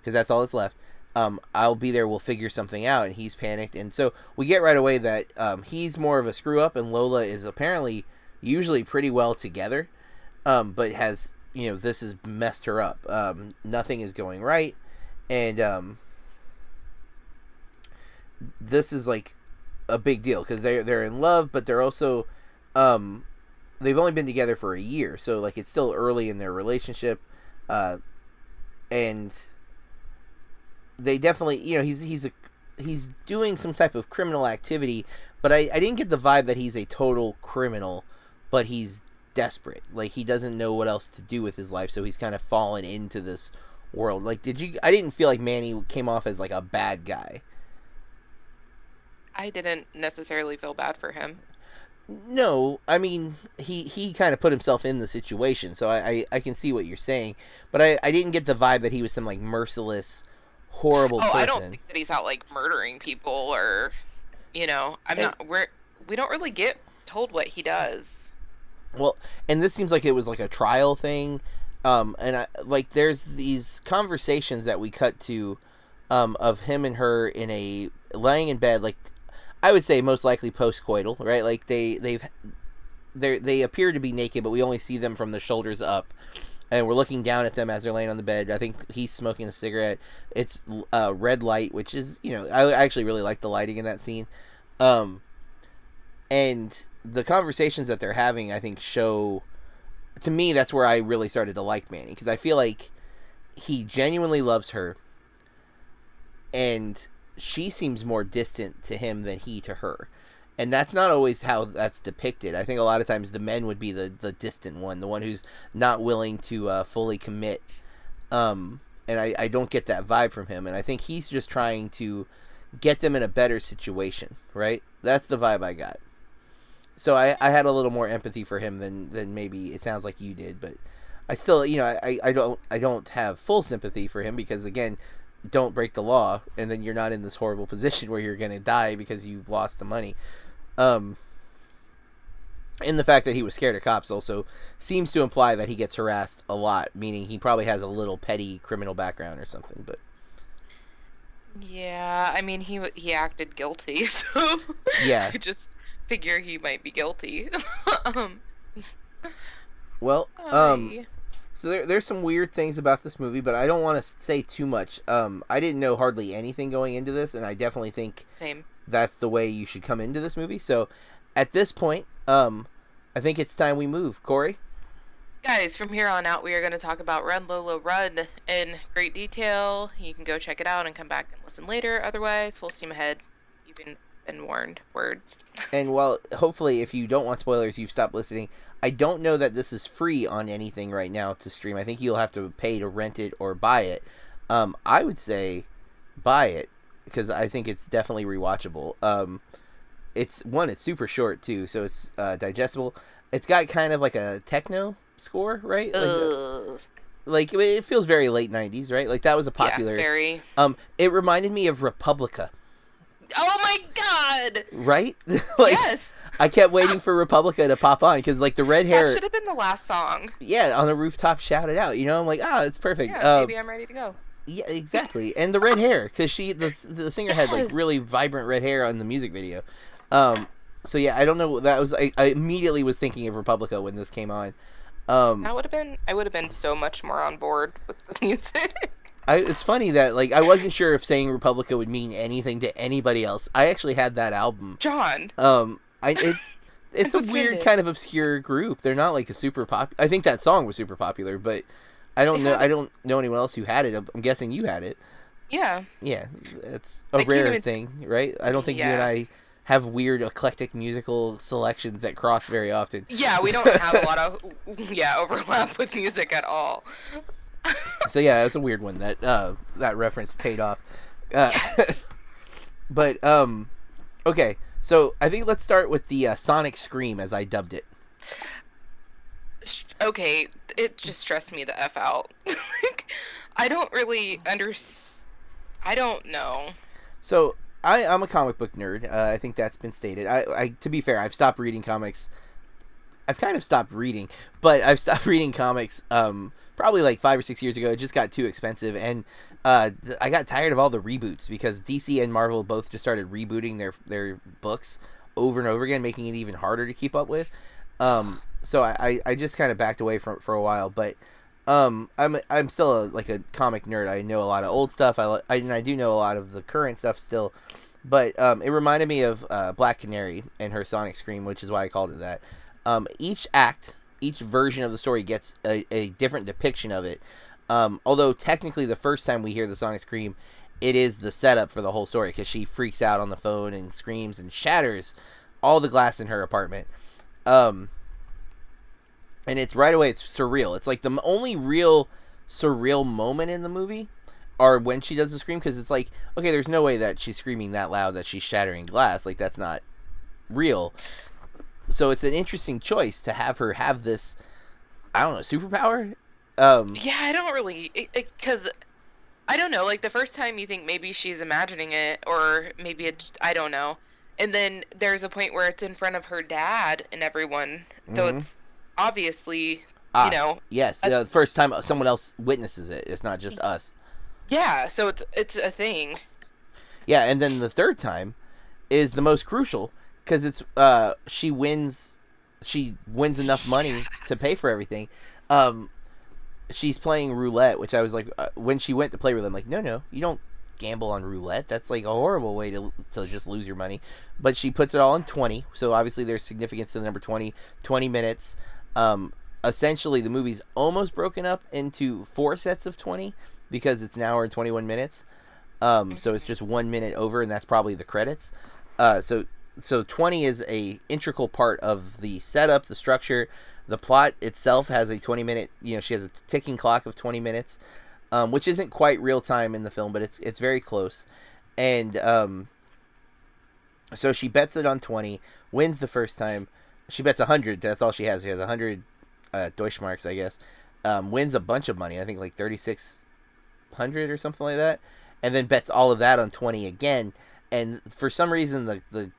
because that's all that's left." um, I'll be there. We'll figure something out. And he's panicked, and so we get right away that um, he's more of a screw up, and Lola is apparently usually pretty well together, um, but has you know this has messed her up. Um, nothing is going right, and um, this is like a big deal because they're they're in love, but they're also um, they've only been together for a year, so like it's still early in their relationship, uh, and they definitely you know he's he's a he's doing some type of criminal activity but I, I didn't get the vibe that he's a total criminal but he's desperate. Like he doesn't know what else to do with his life so he's kind of fallen into this world. Like did you i didn't feel like manny came off as like a bad guy. I didn't necessarily feel bad for him. No i mean he he kind of put himself in the situation so I, I i can see what you're saying but i i didn't get the vibe that he was some like merciless horrible Oh, person I don't think that he's out like murdering people or, you know, I'm And- not. We're we don't really get told what he does. Well, and this seems like it was like a trial thing, um, and I, like there's these conversations that we cut to, um, of him and her in a laying in bed, like I would say most likely post coital, right? Like they they've they they appear to be naked, but we only see them from the shoulders up, and we're looking down at them as they're laying on the bed. I think he's smoking a cigarette. It's uh, red light, which is you know I actually really like the lighting in that scene. Um, and the conversations that they're having i think show to me that's where i really started to like manny because i feel like he genuinely loves her and she seems more distant to him than he to her. And that's not always how that's depicted. I think a lot of times the men would be the, the distant one the one who's not willing to uh, fully commit um, and I, I don't get that vibe from him. And i think he's just trying to get them in a better situation right? That's the vibe i got. So I, I had a little more empathy for him than than maybe it sounds like you did but i still you know I, I don't i don't have full sympathy for him because again don't break the law and then you're not in this horrible position where you're going to die because you lost the money um and the fact that he was scared of cops also seems to imply that he gets harassed a lot meaning he probably has a little petty criminal background or something but Yeah, I mean he he acted guilty, so Yeah. I just figure he might be guilty. um, well um I- So there, there's some weird things about this movie, but I don't want to say too much. Um, I didn't know hardly anything going into this, and I definitely think same. that's the way you should come into this movie. So, at this point, um, I think it's time we move. Corey. Guys, from here on out, we are going to talk about Run Lola Run in great detail. You can go check it out and come back and listen later. Otherwise, full steam ahead. You've been, been warned. Words. And well, hopefully, if you don't want spoilers, you've stopped listening. I don't know that this is free on anything right now to stream. I think you'll have to pay to rent it or buy it. Um, I would say buy it because I think it's definitely rewatchable. Um, it's one, it's super short too, so it's uh, digestible. It's got kind of like a techno score, right? Like, like it feels very late '90s, right? Like that was a popular. Yeah, very. Um, it reminded me of Republica, Oh my god! right? like yes! I kept waiting for Republica to pop on because like the red hair, That should have been the last song. yeah, on a rooftop shouted out. You know, I'm like, ah, it's perfect. Yeah, Uh, maybe I'm ready to go. yeah, exactly. And the red hair because she the the singer had like really vibrant red hair on the music video. Um, so yeah, I don't know. That was I, I immediately was thinking of Republica when this came on. Um, That would have been. I would have been so much more on board with the music. I, it's funny that like I wasn't sure if saying Republica would mean anything to anybody else. I actually had that album. John. Um, I it's it's a weird kind of obscure group. They're not like a super pop. I think that song was super popular, but I don't They know. I don't know anyone else who had it. I'm- guessing you had it. Yeah. Yeah, it's I a can't rare even- thing, right? I don't think you and I have weird eclectic musical selections that cross very often. Yeah, we don't have a lot of yeah overlap with music at all. So yeah, that's a weird one that uh, that reference paid off. Uh, Yes. but um, okay, so I think let's start with the uh, Sonic Scream as I dubbed it. Okay, it just stressed me the f out. like, I don't really under. I don't know. So I, I'm a comic book nerd. Uh, I think that's been stated. I, I, to be fair, I've stopped reading comics. I've kind of stopped reading, but I've stopped reading comics um, probably like five or six years ago. It just got too expensive, and uh, th- I got tired of all the reboots because DC and Marvel both just started rebooting their their books over and over again, making it even harder to keep up with. Um, so I, I, just kind of backed away from for a while, but um, I'm I'm still a, like a comic nerd. I know a lot of old stuff. I, I and I do know a lot of the current stuff still, but um, it reminded me of uh, Black Canary and her Sonic Scream, which is why I called it that. Um, each act, each version of the story gets a, a different depiction of it. Um, although technically, the first time we hear the Sonic Scream, it is the setup for the whole story because she freaks out on the phone and screams and shatters all the glass in her apartment. Um, and it's right away it's surreal. It's like the only real surreal moment in the movie are when she does the scream because it's like okay there's no way that she's screaming that loud that she's shattering glass like that's not real. So it's an interesting choice to have her have this i don't know superpower um Yeah, I don't really because I don't know. Like the first time you think maybe she's imagining it, or maybe it's I don't know. And then there's a point where it's in front of her dad and everyone, so Mhm. it's obviously ah, you know yes the first time someone else witnesses it it's not just us yeah. So it's it's a thing. Yeah, and then the third time is the most crucial because it's uh she wins she wins enough money to pay for everything. Um, she's playing roulette, which I was like uh, when she went to play roulette, I'm like, no, no, you don't gamble on roulette. That's like a horrible way to to just lose your money. But she puts it all in twenty, so obviously there's significance to the number 20. 20 minutes. Um, essentially the movie's almost broken up into four sets of twenty because it's an hour and twenty one minutes. Um, so it's just one minute over, and that's probably the credits. Uh, so so twenty is a integral part of the setup, the structure, the plot itself has a twenty minute. You know, she has a ticking clock of twenty minutes, um, which isn't quite real time in the film, but it's it's very close. And um, so she bets it on twenty, wins the first time. She bets hundred. That's all she has. She has hundred uh, Deutschmarks, I guess. Um, wins a bunch of money. I think like thirty six hundred or something like that, and then bets all of that on twenty again. And for some reason, the the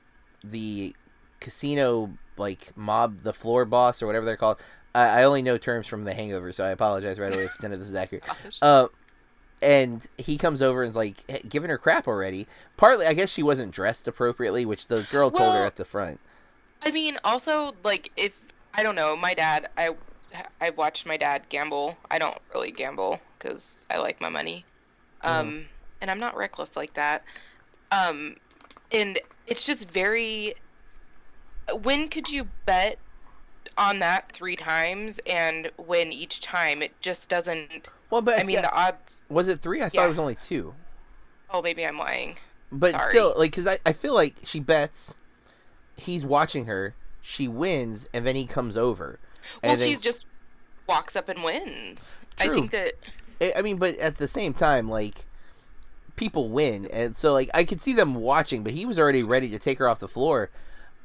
the casino like mob, the floor boss or whatever they're called. I, I only know terms from The Hangover, so I apologize right away if none of this is accurate. Uh, and he comes over and's like "Hey, giving her crap already. Partly, I guess she wasn't dressed appropriately, which the girl told her at the front. I mean, also like if I don't know, my dad, I I watched my dad gamble. I don't really gamble because I like my money, um, and I'm not reckless like that. Um, and it's just very. When could you bet on that three times and win each time? It just doesn't. Well, but I mean, yeah, the odds. was it three? I thought it was only two. Oh, maybe I'm lying. But Sorry. still, like, because I, I feel like she bets, he's watching her, she wins, and then he comes over. Well, she just walks up and wins. True. I think that. I mean, but at the same time, like, people win, and so like I could see them watching, but he was already ready to take her off the floor.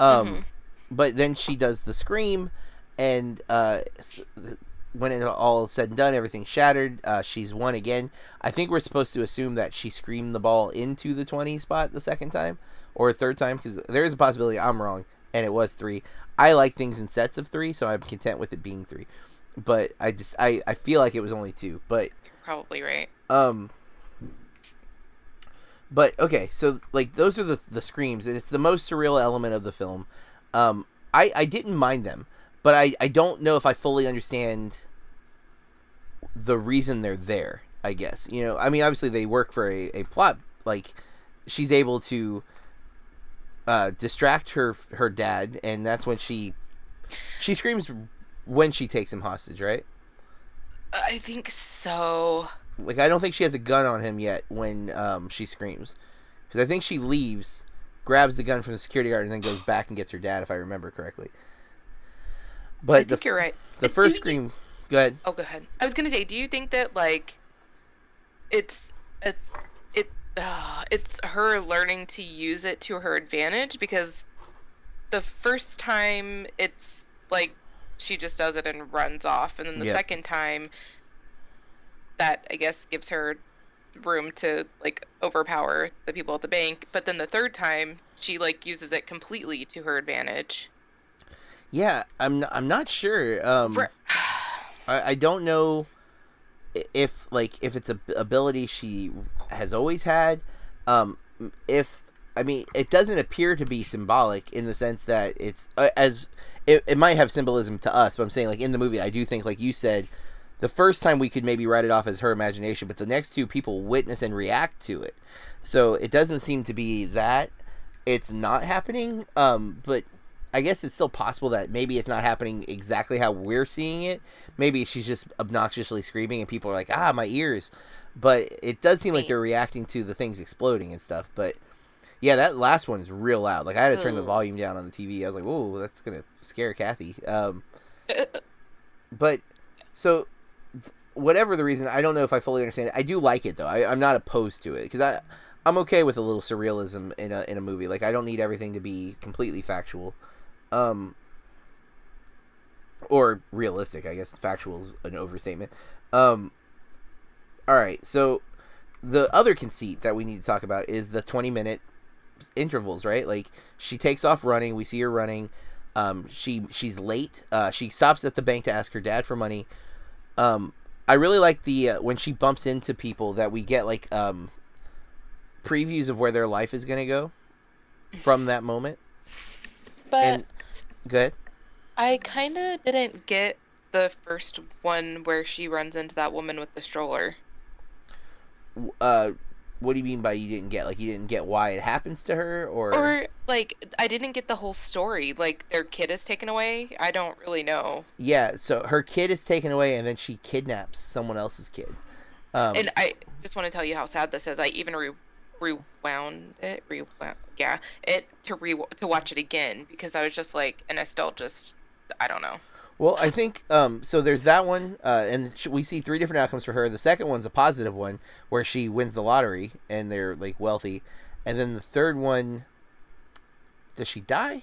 Um, Mhm. but then she does the scream, and uh, when it all is said and done, everything shattered. Uh, she's won again. I think we're supposed to assume that she screamed the ball into the twenty spot the second time or a third time because there is a possibility I'm wrong and it was three. I like things in sets of three, so I'm content with it being three. But I just I, I feel like it was only two. But You're Probably right. um but okay, so like those are the the screams and it's the most surreal element of the film. Um I I didn't mind them, but I I don't know if I fully understand the reason they're there, I guess. You know, I mean obviously they work for a, a plot like she's able to uh distract her her dad and that's when she she screams when she takes him hostage, right? I think so. Like I don't think she has a gun on him yet when um, she screams, because I think she leaves, grabs the gun from the security guard, and then goes back and gets her dad, if I remember correctly. But I think the you're right. the first you- scream, go ahead. Oh, go ahead. I was gonna say, do you think that like it's a, it uh, it's her learning to use it to her advantage because the first time it's like she just does it and runs off, and then the Yeah. second time that I guess gives her room to like overpower the people at the bank, but then the third time she like uses it completely to her advantage. Yeah, I'm n- I'm not sure. Um, For- I, I don't know if like if it's a ability she has always had. Um, if I mean, it doesn't appear to be symbolic in the sense that it's uh, as it, it might have symbolism to us, but I'm saying like in the movie, I do think like you said, the first time we could maybe write it off as her imagination, but the next two people witness and react to it, so it doesn't seem to be that it's not happening. Um, but I guess it's still possible that maybe it's not happening exactly how we're seeing it. Maybe she's just obnoxiously screaming and people are like, ah, my ears. But it does seem like they're reacting to the things exploding and stuff. But yeah, that last one is real loud. Like I had to turn the volume down on the TV. I was like, whoa, that's gonna scare Kathy. Um, but so whatever the reason, I don't know if I fully understand it. I do like it though. I, I'm not opposed to it because I I'm okay with a little surrealism in a in a movie. Like I don't need everything to be completely factual, um, or realistic. I guess factual is an overstatement. Um, all right, so the other conceit that we need to talk about is the 20 minute intervals, right? Like she takes off running, we see her running. Um, she she's late. Uh, she stops at the bank to ask her dad for money. Um, I really like the uh, when she bumps into people that we get like um, previews of where their life is gonna go from that moment. but And go ahead. I kind of didn't get the first one where she runs into that woman with the stroller. Uh, what do you mean by you didn't get like you didn't get why it happens to her or, Or like I didn't get the whole story. Like their kid is taken away. I don't really know. yeah? So her kid is taken away and then she kidnaps someone else's kid. Um, and I just want to tell you how sad this is. I even re- rewound it, rewound, yeah, it to re to watch it again because I was just like, and I still just, I don't know. Well, I think um, so. There's that one, uh, and we see three different outcomes for her. The second one's a positive one, where she wins the lottery and they're like wealthy, and then the third one, does she die?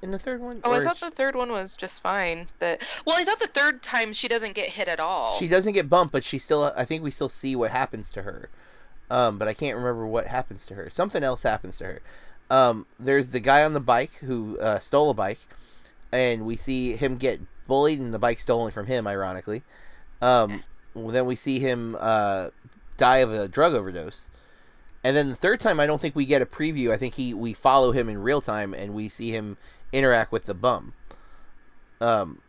In the third one, Oh, I thought she, the third one was just fine. That well, I thought the third time she doesn't get hit at all. she doesn't get bumped, but she still. I think we still see what happens to her, um, but I can't remember what happens to her. Something else happens to her. Um, there's the guy on the bike who uh, stole a bike, and we see him get bullied and the bike stolen from him. Ironically, um, then we see him uh, die of a drug overdose, and then the third time, I don't think we get a preview. I think he we follow him in real time and we see him interact with the bum. Um,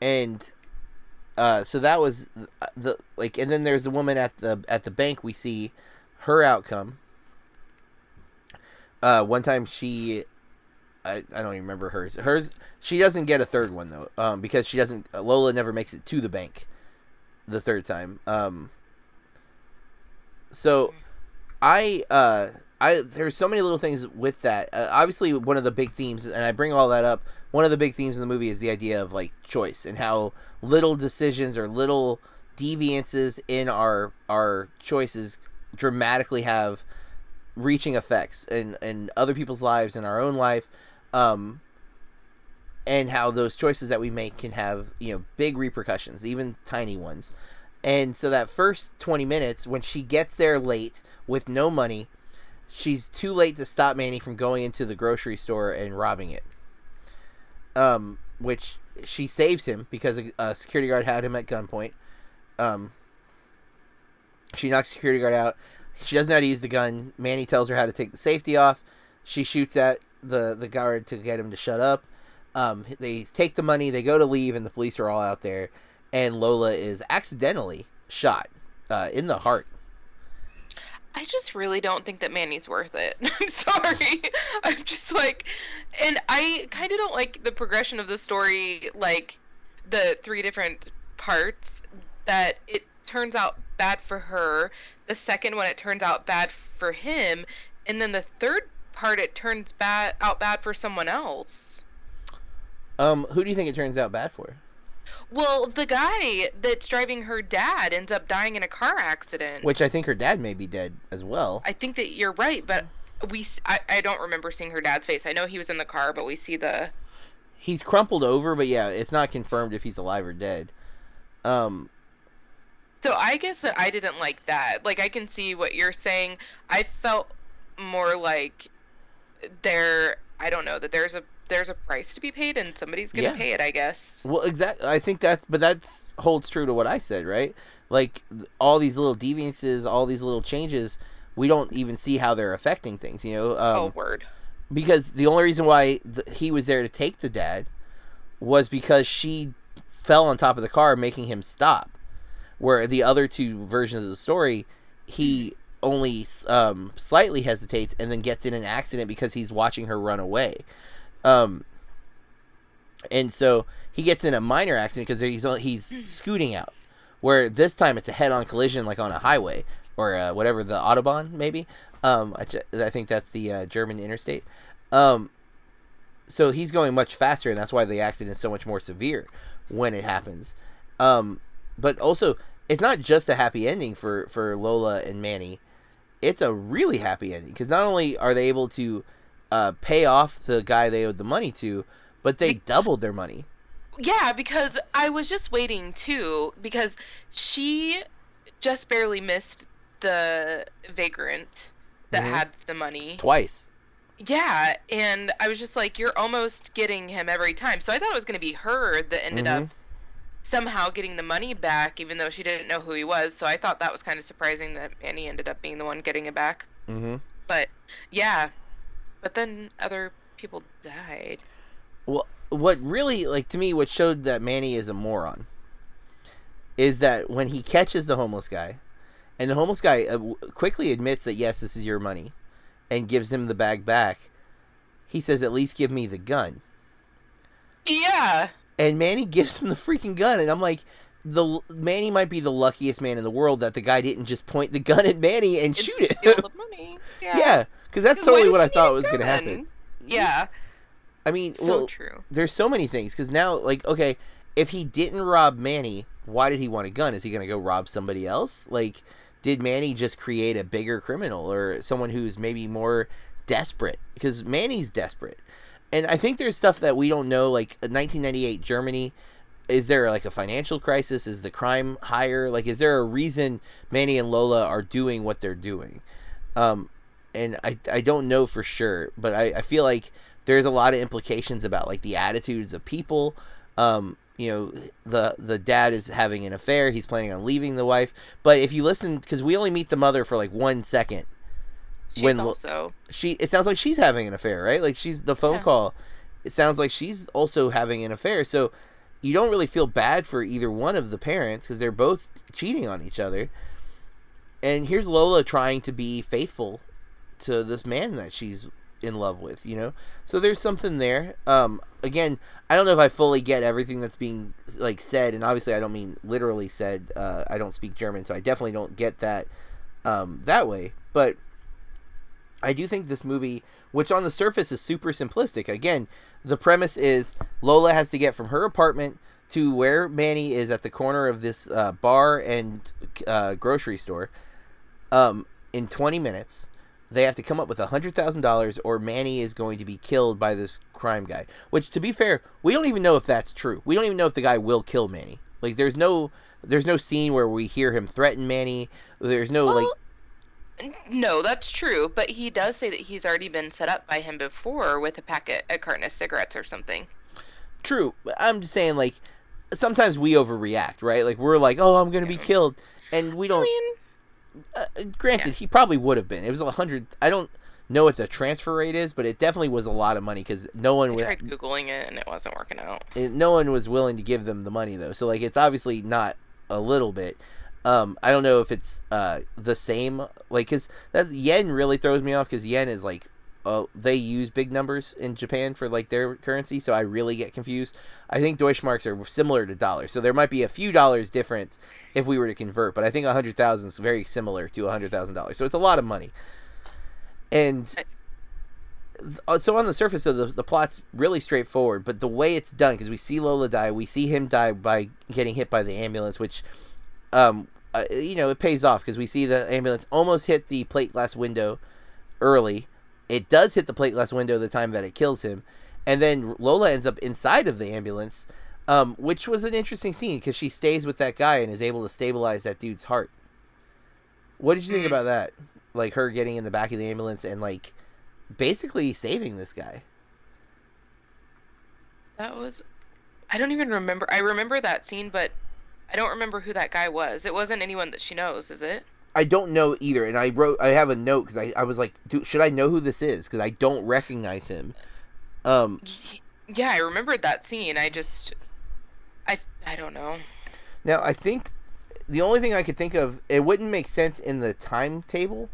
and uh, so that was the like, and then there's the woman at the at the bank. We see her outcome. Uh, one time she, I, I don't even remember hers. Hers she doesn't get a third one though, um, because she doesn't. Lola never makes it to the bank, the third time. Um. So, I uh I there's so many little things with that. Uh, obviously, one of the big themes, and I bring all that up. One of the big themes in the movie is the idea of like choice and how little decisions or little deviances in our our choices dramatically have reaching effects in in other people's lives and our own life. Um, and how those choices that we make can have you know big repercussions, even tiny ones. And so that first 20 minutes, when she gets there late with no money, she's too late to stop Manny from going into the grocery store and robbing it. Um, which she saves him because a, security guard had him at gunpoint. Um, she knocks security guard out. She doesn't know how to use the gun. Manny tells her how to take the safety off. She shoots at the the guard to get him to shut up. Um, they take the money. They go to leave, and the police are all out there. And Lola is accidentally shot uh, in the heart I just really don't think that Manny's worth it. I'm sorry. I'm just like, and I kind of don't like the progression of the story, like the three different parts that it turns out bad for her. The second one, it turns out bad for him, and then the third part, it turns bad out bad for someone else. Um, who do you think it turns out bad for? Well, the guy that's driving her dad ends up dying in a car accident. Which I think her dad may be dead as well. I think that you're right, but we I, I don't remember seeing her dad's face. I know he was in the car, but we see the He's crumpled over, but yeah, it's not confirmed if he's alive or dead. Um So I guess that I didn't like that. Like I can see what you're saying. I felt more like there I don't know that there's a there's a price to be paid and somebody's gonna yeah. pay it i guess. Well exactly i think that's but that's holds true to what i said right? Like all these little deviances all these little changes we don't even see how they're affecting things you know? Um, oh word. because the only reason why the, he was there to take the dad was because she fell on top of the car making him stop. Where the other two versions of the story he only um, slightly hesitates and then gets in an accident because he's watching her run away um, and so he gets in a minor accident because he's he's hmm. scooting out. Where this time it's a head-on collision, like on a highway or uh, whatever the autobahn, maybe. Um, I, I think that's the uh, German interstate. Um, so he's going much faster, and that's why the accident is so much more severe when it happens. Um, but also, it's not just a happy ending for for Lola and Manny. It's a really happy ending because not only are they able to uh, pay off the guy they owed the money to, but they doubled their money. Yeah, because I was just waiting too, because she just barely missed the vagrant that mm-hmm. had the money twice. Yeah, and I was just like, you're almost getting him every time. So I thought it was going to be her that ended mm-hmm. up somehow getting the money back, even though she didn't know who he was. So I thought that was kind of surprising that Manny ended up being the one getting it back. Mm-hmm. But yeah, but then other people died. Well, what really like to me what showed that Manny is a moron is that when he catches the homeless guy and the homeless guy uh, quickly admits that yes, this is your money and gives him the bag back. He says at least give me the gun. Yeah. And Manny gives him the freaking gun and I'm like the Manny might be the luckiest man in the world that the guy didn't just point the gun at Manny and shoot it. Yeah. yeah. Because that's totally what I thought was going to happen. Yeah. I mean, so well, true. There's so many things because now, like, okay, if he didn't rob Manny, why did he want a gun? Is he going to go rob somebody else? Like, did Manny just create a bigger criminal or someone who's maybe more desperate? Because Manny's desperate, and I think there's stuff that we don't know. Like 1998 Germany, is there like a financial crisis? Is the crime higher? Like, is there a reason Manny and Lola are doing what they're doing? Um, and I, I don't know for sure, but I, I feel like there's a lot of implications about like the attitudes of people. Um, you know, the the dad is having an affair. He's planning on leaving the wife. But if you listen, because we only meet the mother for like one second. She's when also she, it sounds like she's having an affair, right? Like she's the phone yeah. call. It sounds like she's also having an affair. So you don't really feel bad for either one of the parents because they're both cheating on each other. And here's Lola trying to be faithful to this man that she's in love with, you know. So there's something there. Um, again, I don't know if I fully get everything that's being like said, and obviously I don't mean literally said. Uh, I don't speak German, so I definitely don't get that um, that way. But I do think this movie, which on the surface is super simplistic, again, the premise is Lola has to get from her apartment to where Manny is at the corner of this uh, bar and uh, grocery store um, in 20 minutes. They have to come up with $100,000 or Manny is going to be killed by this crime guy. Which, to be fair, we don't even know if that's true. We don't even know if the guy will kill Manny. Like, there's no. There's no scene where we hear him threaten Manny. There's no Well, like No, that's true, but he does say that he's already been set up by him before with a packet, a carton of cigarettes or something. True. I'm just saying, like, sometimes we overreact, right? Like, we're like, oh, I'm going to be killed. And we don't. I mean, uh, granted, yeah. he probably would have been. It was a hundred. I don't know what the transfer rate is, but it definitely was a lot of money because no one I was tried googling it and it wasn't working out. no one was willing to give them the money though. So like, it's obviously not a little bit. Um, I don't know if it's uh the same like because that's yen really throws me off because yen is like. Uh, they use big numbers in Japan for like their currency, so I really get confused. I think Deutschmarks are similar to dollars, so there might be a few dollars difference if we were to convert. But I think a hundred thousand is very similar to a hundred thousand dollars, so it's a lot of money. And so on the surface of the the plot's really straightforward, but the way it's done, because we see Lola die, we see him die by getting hit by the ambulance, which, um, uh, you know, it pays off because we see the ambulance almost hit the plate glass window early. It does hit the plate glass window the time that it kills him, and then Lola ends up inside of the ambulance, um, which was an interesting scene because she stays with that guy and is able to stabilize that dude's heart. What did you think Mhm. about that? Like her getting in the back of the ambulance and like basically saving this guy. That was. I don't even remember. I remember that scene, but I don't remember who that guy was. It wasn't anyone that she knows, is it? I don't know either, and I wrote I have a note because I, I was like, Dude, should I know who this is? Because I don't recognize him. Um, Yeah, I remembered that scene. I just. I I don't know. now I think the only thing I could think of it wouldn't make sense in the timetable.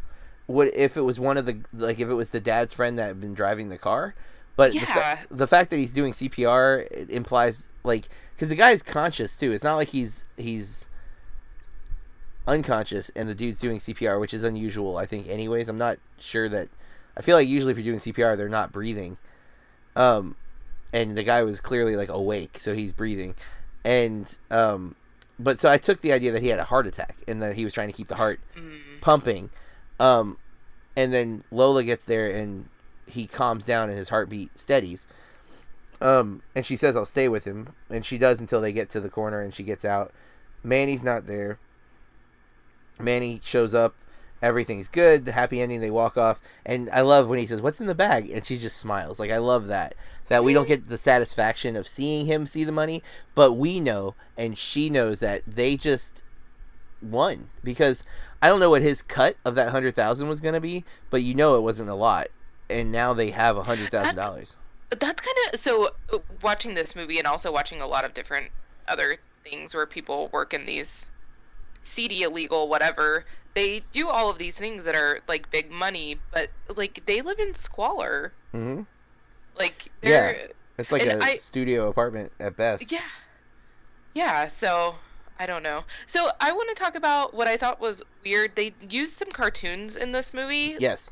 Would if it was one of the like if it was the dad's friend that had been driving the car, but the, fa- the fact that he's doing CPR implies like because the guy's conscious too. It's not like he's he's unconscious and the dude's doing CPR, which is unusual. I think, anyways. I'm not sure that. I feel like usually if you're doing CPR, they're not breathing. Um, and the guy was clearly like awake, so he's breathing, and um, but so I took the idea that he had a heart attack and that he was trying to keep the heart Mm. pumping. Um, and then Lola gets there and he calms down and his heartbeat steadies. Um, and she says, I'll stay with him. And she does until they get to the corner and she gets out. Manny's not there. Manny shows up. Everything's good. The happy ending. They walk off. And I love when he says, What's in the bag? And she just smiles. Like, I love that. That we don't get the satisfaction of seeing him see the money, but we know, and she knows that they just won because I don't know what his cut of that hundred thousand was going to be, but you know it wasn't a lot, and now they have a hundred thousand dollars. But that's kind of so. Watching this movie and also watching a lot of different other things where people work in these seedy, illegal, whatever. They do all of these things that are like big money, but like they live in squalor. Mm-hmm. Like they're It's like a I- studio apartment at best. Yeah. Yeah, so I don't know. So I want to talk about what I thought was weird. They used some cartoons in this movie, Yes.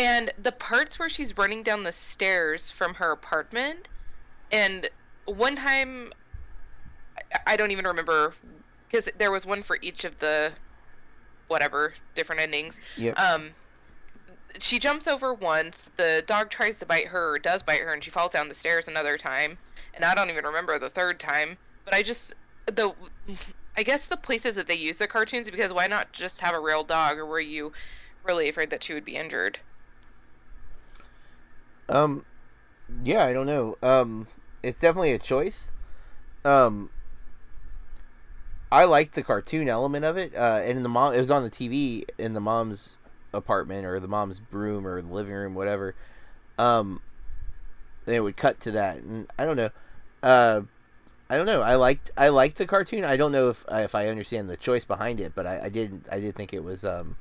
And the parts where she's running down the stairs from her apartment, and one time, I- don't even remember, because there was one for each of the whatever different endings. Yep. Um, she jumps over once. The dog tries to bite her, or does bite her, and she falls down the stairs another time. And I don't even remember the third time. But I just the I guess the places that they use the cartoons because why not just have a real dog, or were you really afraid that she would be injured? Um, yeah, I don't know. Um, it's definitely a choice. Um, I liked the cartoon element of it. Uh, and in the mom, it was on the TV in the mom's apartment or the mom's room or the living room, whatever. Um, they would cut to that, and I don't know. Uh, I don't know. I liked I liked the cartoon. I don't know if if I understand the choice behind it, but I, I did I did think it was um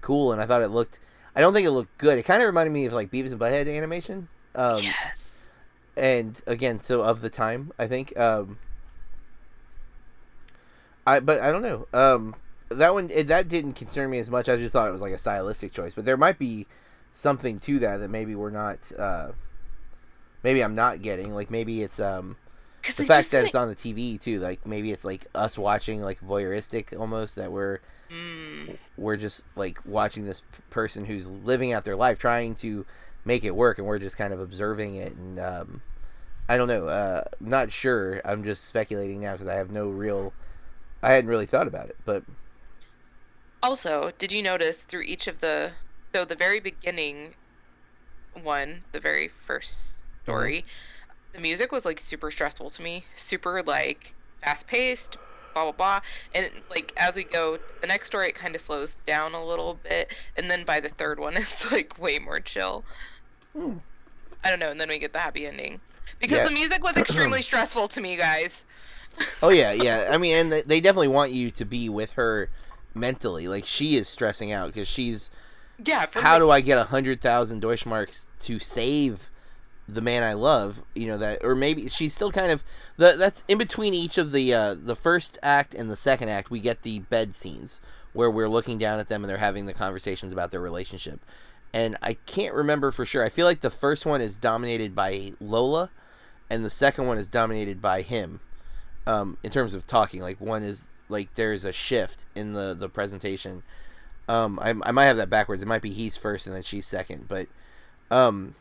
cool, and I thought it looked. I don't think it looked good. It kind of reminded me of like Beavis and Butthead animation. Um, yes. and again, so of the time, I think. Um, I but I don't know. Um, that one it, that didn't concern me as much. I just thought it was like a stylistic choice. But there might be something to that that maybe we're not. Uh, maybe I'm not getting. Like maybe it's um the fact that like- it's on the TV too. Like maybe it's like us watching like voyeuristic almost that we're Mm, we're just like watching this p- person who's living out their life trying to make it work and we're just kind of observing it and um i don't know uh not sure i'm just speculating now because i have no real i hadn't really thought about it but Also, did you notice through each of the so the very beginning one, the very first story, the music was like super stressful to me, super like fast paced, blah blah blah. And like as we go to the next story, it kind of slows down a little bit, and then by the third one, it's like way more chill. Hmm. I don't know, and then we get the happy ending because Yeah. the music was extremely stressful to me, guys. oh yeah yeah i mean and they definitely want you to be with her mentally like she is stressing out because she's Yeah. How me- do I get a hundred thousand Deutschmarks to save the man I love? You know that, or maybe she's still kind of the. That's in between each of the uh, the first act and the second act. We get the bed scenes where we're looking down at them and they're having the conversations about their relationship. And I can't remember for sure. I feel like the first one is dominated by Lola, and the second one is dominated by him. Um, in terms of talking, like one is like there's a shift in the the presentation. Um, I, I might have that backwards. It might be he's first and then she's second. But um,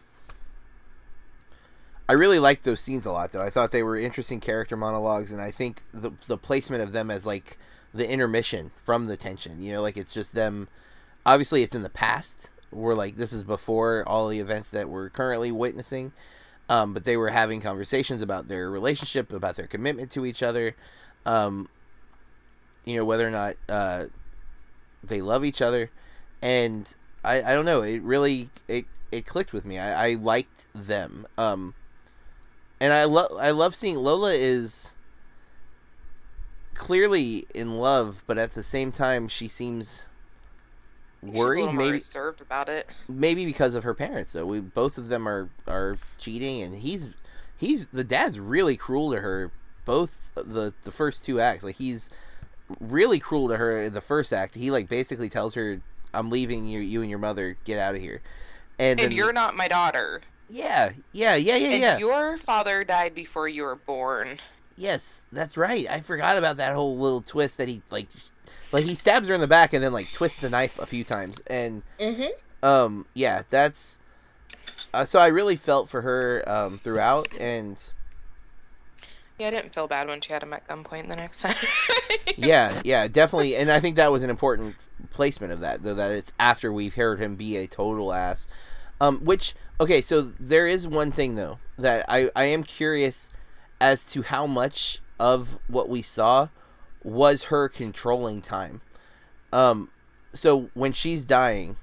I really liked those scenes a lot, though. I thought they were interesting character monologues, and I think the the placement of them as like the intermission from the tension. You know, like it's just them. Obviously, it's in the past. We're like this is before all the events that we're currently witnessing. Um, but they were having conversations about their relationship, about their commitment to each other. Um, you know, whether or not uh, they love each other and I, I don't know it really it, it clicked with me I, I liked them um and I love I love seeing Lola is clearly in love but at the same time she seems She's a worried maybe reserved about it. maybe because of her parents though. We both of them are are cheating and he's he's the dad's really cruel to her both the the first two acts. Like he's really cruel to her in the first act. He like basically tells her i'm leaving you you and your mother. Get out of here. And, And then you're not my daughter. Yeah yeah yeah yeah and yeah your father died before you were born. yes that's right i forgot about that whole little twist that he like like he stabs her in the back and then like twists the knife a few times and Mm-hmm. um yeah that's uh, so i really felt for her um throughout and Yeah, I didn't feel bad when she had him at gunpoint the next time. yeah yeah definitely and i think that was an important placement of that though that it's after we've heard him be a total ass um which okay so there is one thing though that i i am curious as to how much of what we saw was her controlling time. Um so when she's dying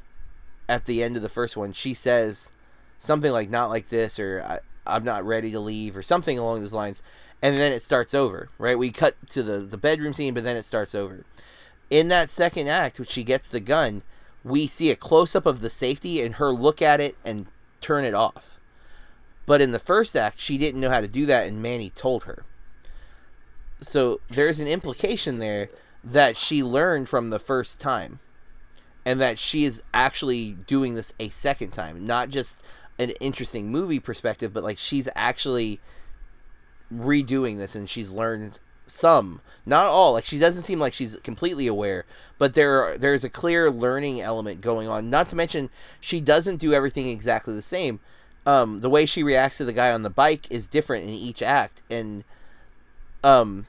at the end of the first one she says something like not like this or I, i'm not ready to leave or something along those lines. And then it starts over right? We cut to the the bedroom scene but then it starts over. In that second act when she gets the gun we see a close-up of the safety and her look at it and turn it off. But in the first act she didn't know how to do that and manny told her. So there's an implication there that she learned from the first time and that she is actually doing this a second time not just an interesting movie perspective but like she's actually redoing this and she's learned some not all like she doesn't seem like she's completely aware but there there's a clear learning element going on not to mention she doesn't do everything exactly the same. Um the way she reacts to the guy on the bike is different in each act and um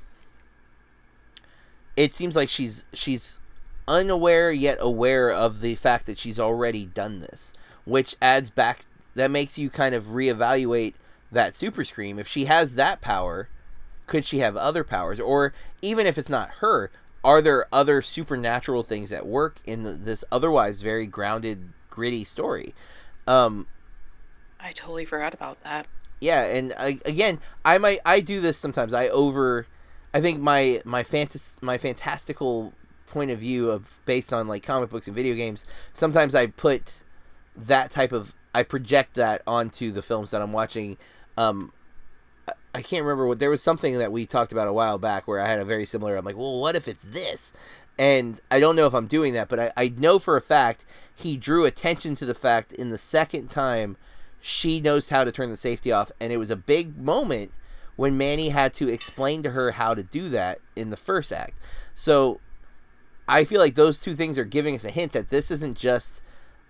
it seems like she's she's unaware yet aware of the fact that she's already done this which adds back that makes you kind of reevaluate that super scream. If she has that power could she have other powers or even if it's not her are there other supernatural things at work in the, this otherwise very grounded gritty story um I totally forgot about that. yeah and I, again i might i do this sometimes i over i think my my fantas my fantastical point of view of based on like comic books and video games sometimes i put that type of I project that onto the films that I'm watching. Um, I- can't remember what there was something that we talked about a while back where I had a very similar. I'm like, well, what if it's this? And I don't know if I'm doing that, but I, I know for a fact he drew attention to the fact in the second time she knows how to turn the safety off, and it was a big moment when Manny had to explain to her how to do that in the first act. So I feel like those two things are giving us a hint that this isn't just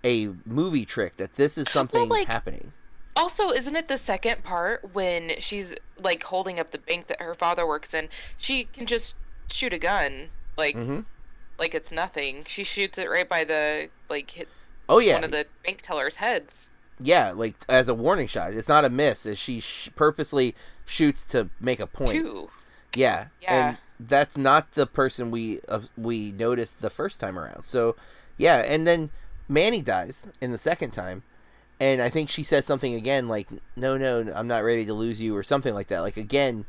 a movie trick, that this is something like- happening. Also, isn't it the second part when she's like holding up the bank that her father works in? She can just shoot a gun, like mm-hmm. like it's nothing. She shoots it right by the like hit Oh yeah, one of the bank tellers' heads. yeah, like as a warning shot. It's not a miss. As she sh- purposely shoots to make a point. Too. Yeah, Yeah. and that's not the person we uh, we noticed the first time around. So, yeah, and then Manny dies in the second time, and I think she says something again like, "No, no, I'm not ready to lose you," or something like that. Like again,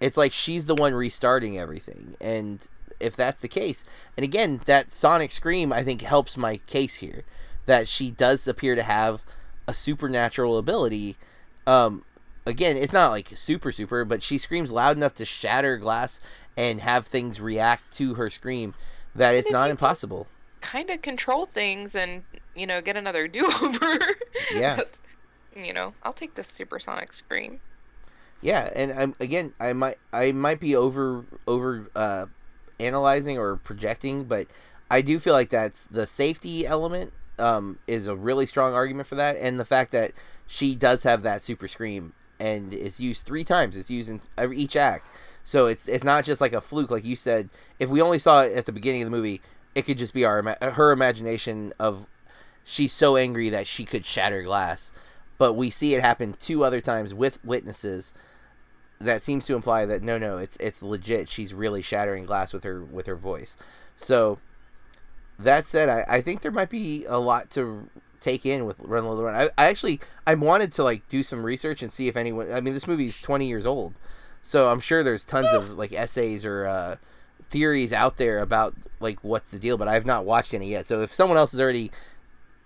it's like she's the one restarting everything, and if that's the case, and again, that sonic scream I think helps my case here, that she does appear to have a supernatural ability. Um, again, it's not like super super, but she screams loud enough to shatter glass and have things react to her scream that it's not impossible. Kind of control things and you know get another do over. Yeah. you know, I'll take this supersonic scream. Yeah, and I'm again, I might I might be over over uh, analyzing or projecting, but I do feel like that's the safety element um, is a really strong argument for that, and the fact that she does have that super scream and is used three times. It's used in every, each act, so it's it's not just like a fluke, like you said. If we only saw it at the beginning of the movie, it could just be our her imagination of she's so angry that she could shatter glass. But we see it happen two other times with witnesses. That seems to imply that no no it's it's legit. She's really shattering glass with her with her voice. So that said i, I think there might be a lot to take in with run Lola run. I, I actually i wanted to like do some research and see if anyone i mean this movie's 20 years old. So i'm sure there's tons of like essays or uh, theories out there about like what's the deal but i've not watched any yet. So if someone else has already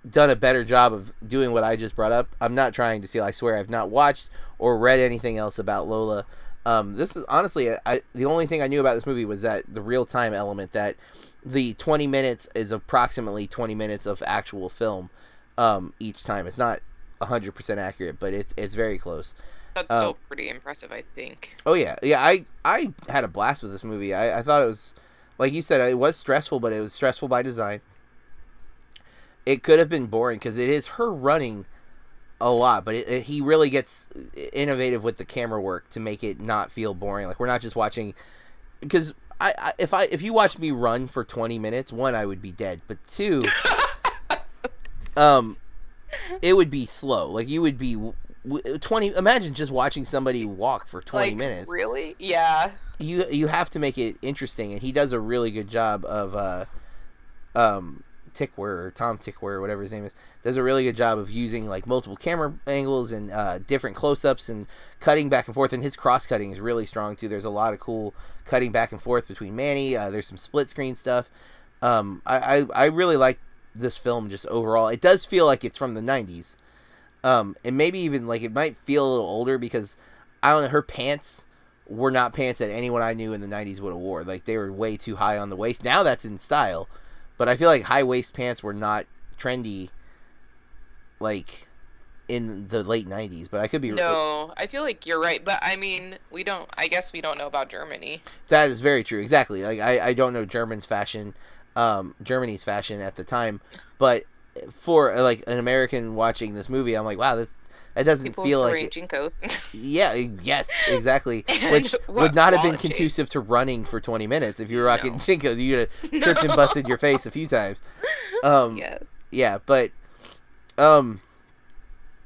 done a better job of doing what I just brought up. I'm not trying to steal. I swear I've not watched or read anything else about Lola. Um, this is honestly, I, the only thing I knew about this movie was that the real time element that the 20 minutes is approximately 20 minutes of actual film um, each time. It's not 100% accurate, but it's it's very close. That's Uh, still pretty impressive, I think. Oh yeah, yeah. I I had a blast with this movie. I, I thought it was, like you said, it was stressful, but it was stressful by design. It could have been boring because it is her running a lot, but it, it, he really gets innovative with the camera work to make it not feel boring. Like we're not just watching because I, I if I if you watched me run for twenty minutes, one I would be dead, but two, um, it would be slow. Like you would be w- w- twenty. Imagine just watching somebody walk for twenty like, minutes Really? Yeah. you you have to make it interesting, and he does a really good job of uh, um, Tykwer or Tom Tykwer or whatever his name is does a really good job of using like multiple camera angles and uh, different close-ups and cutting back and forth. And his cross cutting is really strong too. There's a lot of cool cutting back and forth between Manny. Uh, there's some split screen stuff. Um, I, I I really like this film just overall. It does feel like it's from the '90s. Um, and maybe even like it might feel a little older because I don't know her pants were not pants that anyone I knew in the 90s would have wore. Like they were way too high on the waist. Now that's in style, but I feel like high waist pants were not trendy like in the late 90s, but I could be No, I feel like you're right, but I mean, we don't. I guess we don't know about Germany. That is very true. Exactly. Like I, I don't know German's fashion, um, Germany's fashion at the time, but for like an American watching this movie, I'm like, wow, this that doesn't People feel like it- JNCOs. Yeah, yes, exactly. Which would not have been conducive to running for 20 minutes if you were rocking No. JNCOs. You'd have tripped and busted your face a few times. Um, yeah. yeah, but um,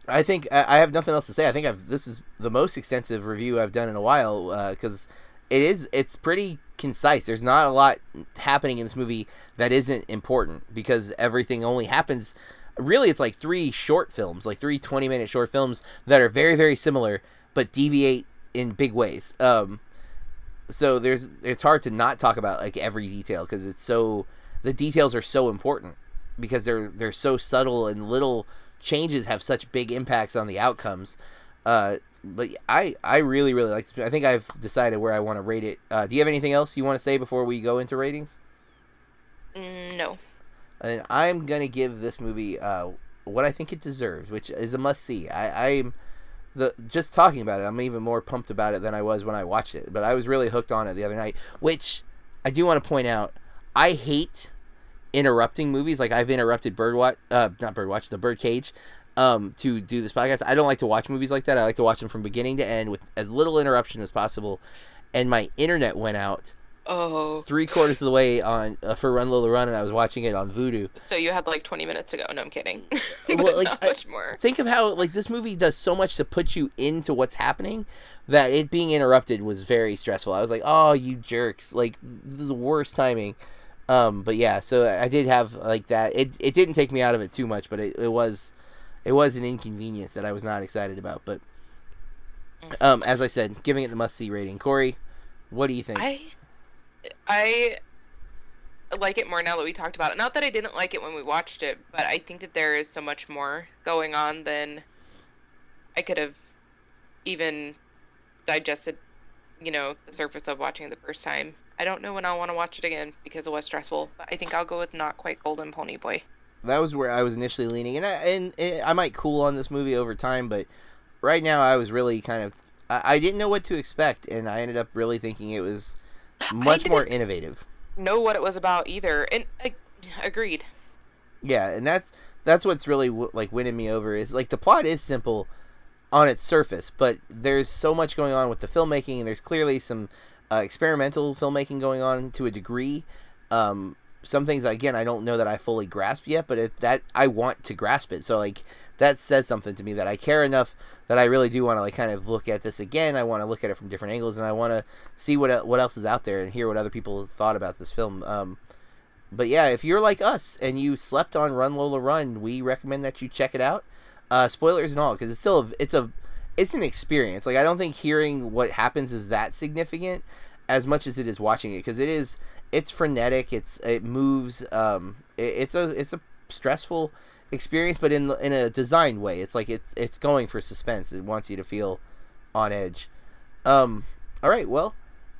I think I I have nothing else to say. I think I've this is the most extensive review I've done in a while because it is it's pretty concise. There's not a lot happening in this movie that isn't important because everything only happens. Really, it's like three short films, like three 20 minute short films that are very very similar but deviate in big ways. Um, so there's it's hard to not talk about like every detail because it's so the details are so important because they're they're so subtle and little changes have such big impacts on the outcomes. Uh, but I I really really like. I think I've decided where I want to rate it. Uh, do you have anything else you want to say before we go into ratings? Mm, no. And I'm gonna give this movie uh, what I think it deserves, which is a must see. I, I'm the just talking about it. I'm even more pumped about it than I was when I watched it. But I was really hooked on it the other night. Which I do want to point out. I hate interrupting movies. Like I've interrupted Birdwatch, uh, not Birdwatch, the Birdcage, um, to do this podcast. I don't like to watch movies like that. I like to watch them from beginning to end with as little interruption as possible. And my internet went out Oh. three quarters of the way on uh, for Run Lola Run, and I was watching it on Vudu. So you had like 20 minutes to go. No, I'm kidding. Well, like, not I- much more. Think of how like this movie does so much to put you into what's happening that it being interrupted was very stressful. I was like, "Oh, you jerks!" Like the worst timing. Um, but yeah, so I did have like that. It it didn't take me out of it too much, but it, it was it was an inconvenience that I was not excited about. But um, as I said, giving it the must see rating. Corey, what do you think? I I like it more now that we talked about it. Not that I didn't like it when we watched it, but I think that there is so much more going on than I could have even digested, you know, the surface of watching it the first time. I don't know when I'll want to watch it again because it was stressful, but I think I'll go with not quite Golden Pony Boy. that was where I was initially leaning, and I, and, I might cool on this movie over time, but right now I was really kind of I, I didn't know what to expect, and I ended up really thinking it was much more innovative. Know what it was about either, and I agreed. Yeah, and that's that's what's really w- like winning me over is like the plot is simple on its surface, but there's so much going on with the filmmaking, and there's clearly some uh, experimental filmmaking going on to a degree. Um, some things again I don't know that I fully grasp yet, but it, that I want to grasp it. So like that says something to me that I care enough that I really do want to like kind of look at this again. I want to look at it from different angles, and I want to see what what else is out there and hear what other people thought about this film. Um, but yeah, if you're like us and you slept on Run Lola Run, we recommend that you check it out. Uh, spoilers and all, because it's still a, it's a it's an experience. Like I don't think hearing what happens is that significant as much as it is watching it, because it is it's frenetic. It's it moves. Um, it, it's a it's a stressful experience, but in in a designed way. It's like it's it's going for suspense. It wants you to feel on edge. Um, all right, well,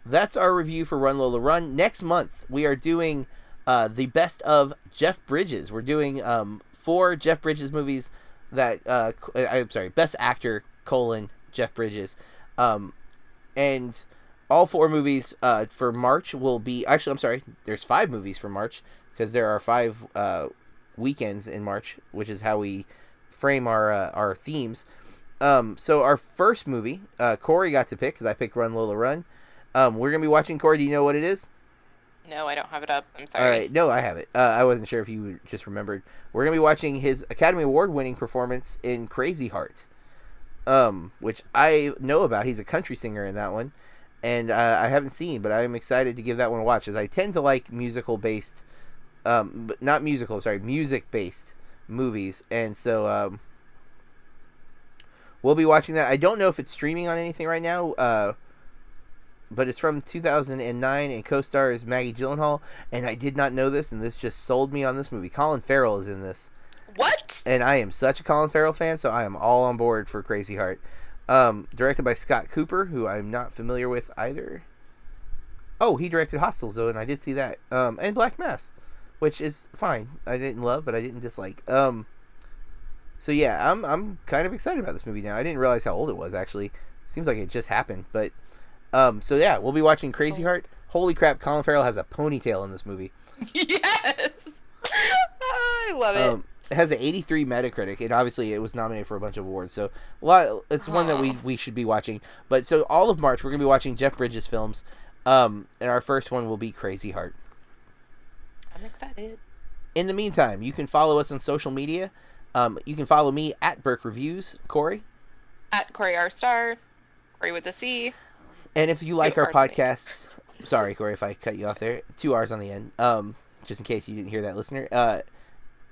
that's our review for Run Lola Run. Next month we are doing uh, the best of Jeff Bridges. We're doing um, four Jeff Bridges movies that uh, c- I'm sorry, best actor colon Jeff Bridges, um, and all four movies uh, for March will be actually I'm sorry, there's five movies for March because there are five uh, weekends in March, which is how we frame our uh, our themes. Um, so our first movie, uh, Corey got to pick because I picked Run Lola Run. Um, we're gonna be watching. Corey, do you know what it is? No, I don't have it up. I'm sorry. All right, no, I have it. Uh, I wasn't sure if you just remembered. We're gonna be watching his Academy Award winning performance in Crazy Heart, um, which I know about. He's a country singer in that one, and uh, I haven't seen, but I'm excited to give that one a watch, as I tend to like musical based, um, but not musical, sorry, music based movies, and so um, we'll be watching that. I don't know if it's streaming on anything right now. Uh, but it's from 2009 and co-stars Maggie Gyllenhaal. And I did not know this, and this just sold me on this movie. Colin Farrell is in this, What? and I am such a Colin Farrell fan, so I am all on board for Crazy Heart. Um, directed by Scott Cooper, who I'm not familiar with either. Oh, he directed Hostiles though, and I did see that. Um, and Black Mass, which is fine. I didn't love, but I didn't dislike. Um, so yeah, I'm I'm kind of excited about this movie now. I didn't realize how old it was actually. Seems like it just happened, but um, so yeah, we'll be watching Crazy Heart. Holy crap, Colin Farrell has a ponytail in this movie. yes. I love it. Um, it has an 83 Metacritic, and obviously it was nominated for a bunch of awards. So a lot, it's one that we, we should be watching. But so all of March, we're gonna be watching Jeff Bridges films. Um, and our first one will be Crazy Heart. I'm excited. In the meantime, you can follow us on social media. Um, you can follow me at Burke Reviews, Corey. At Corey R Star, Corey with a C. And if you like our R's on the end. podcast, sorry Corey if I cut you off there. Two R's on the end. Um, just in case you didn't hear that, listener. Uh,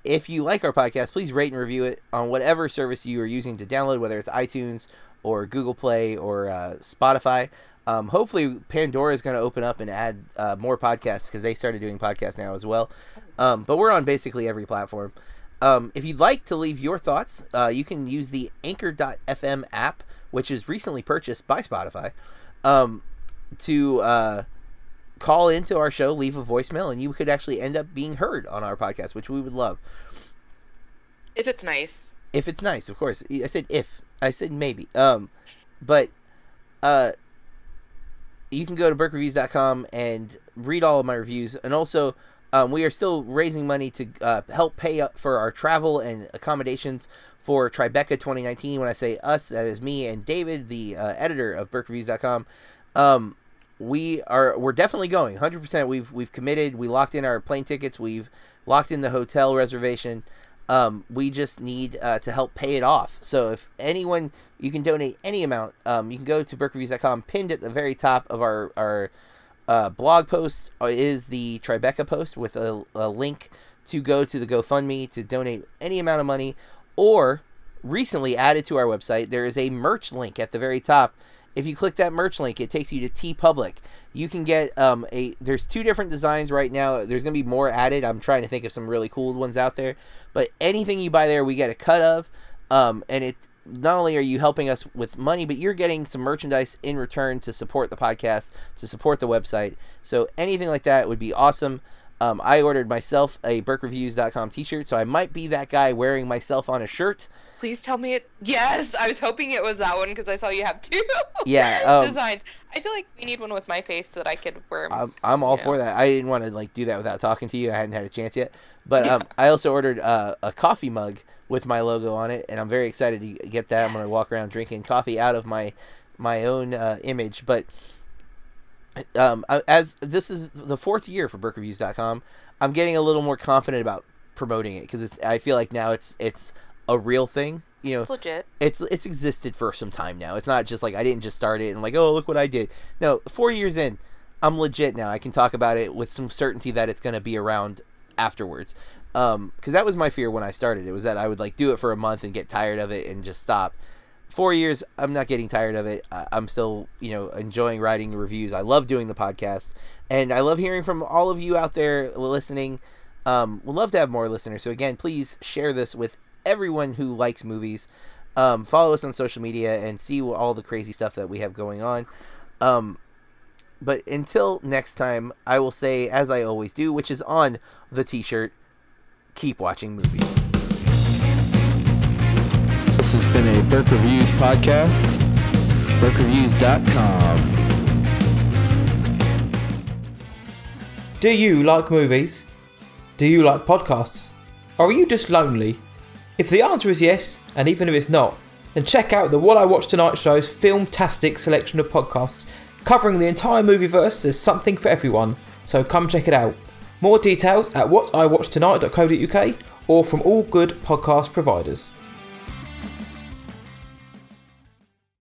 if you like our podcast, please rate and review it on whatever service you are using to download, whether it's iTunes or Google Play or uh, Spotify. Um, hopefully, Pandora is going to open up and add uh, more podcasts because they started doing podcasts now as well. Um, but we're on basically every platform. Um, if you'd like to leave your thoughts, uh, you can use the Anchor.fm app, which is recently purchased by Spotify, um, to uh, call into our show, leave a voicemail, and you could actually end up being heard on our podcast, which we would love. If it's nice. If it's nice, of course. I said if. I said maybe. Um, but uh, you can go to burkereviews.com and read all of my reviews, and also um, we are still raising money to uh, help pay up for our travel and accommodations for Tribeca 2019. When I say us, that is me and David, the uh, editor of BurkeReviews.com. Um, we are we're definitely going 100%. We've we've committed. We locked in our plane tickets. We've locked in the hotel reservation. Um, we just need uh, to help pay it off. So if anyone, you can donate any amount. Um, you can go to BurkeReviews.com. Pinned at the very top of our our uh, blog post is the Tribeca post with a, a link to go to the GoFundMe to donate any amount of money, or recently added to our website, there is a merch link at the very top. If you click that merch link, it takes you to TeePublic. You can get um, a. There's two different designs right now. There's gonna be more added. I'm trying to think of some really cool ones out there. But anything you buy there, we get a cut of. Um, and it not only are you helping us with money, but you're getting some merchandise in return to support the podcast, to support the website. So anything like that would be awesome. Um, I ordered myself a BurkeReviews.com t-shirt, so I might be that guy wearing myself on a shirt. Please tell me it. Yes, I was hoping it was that one because I saw you have two yeah, um, designs. I feel like we need one with my face so that I could wear. I'm, I'm all for that. I didn't want to like do that without talking to you. I hadn't had a chance yet, but um, I also ordered uh, a coffee mug with my logo on it, and I'm very excited to get that. Yes. I'm to walk around drinking coffee out of my my own uh, image, but um, as this is the fourth year for BurkeReviews.com, I'm getting a little more confident about promoting it because it's. I feel like now it's it's a real thing. You know, it's legit. It's it's existed for some time now. It's not just like I didn't just start it and like oh look what I did. No, four years in, I'm legit now. I can talk about it with some certainty that it's going to be around afterwards. Um, because that was my fear when I started. It was that I would like do it for a month and get tired of it and just stop four years i'm not getting tired of it. I'm still you know enjoying writing reviews. I love doing the podcast. And i love hearing from all of you out there listening. Um, we'd love to have more listeners. So again please share this with everyone who likes movies. Um, follow us on social media and see all the crazy stuff that we have going on. Um, but until next time i will say as i always do which is on the t-shirt keep watching movies this has been a Burke Reviews podcast. BurkeReviews.com. Do you like movies? Do you like podcasts? Or are you just lonely? If the answer is yes, and even if it's not, then check out the What I Watch Tonight show's filmtastic selection of podcasts covering the entire movieverse. There's something for everyone, so come check it out. More details at whatiwatchtonight.co.uk or from all good podcast providers.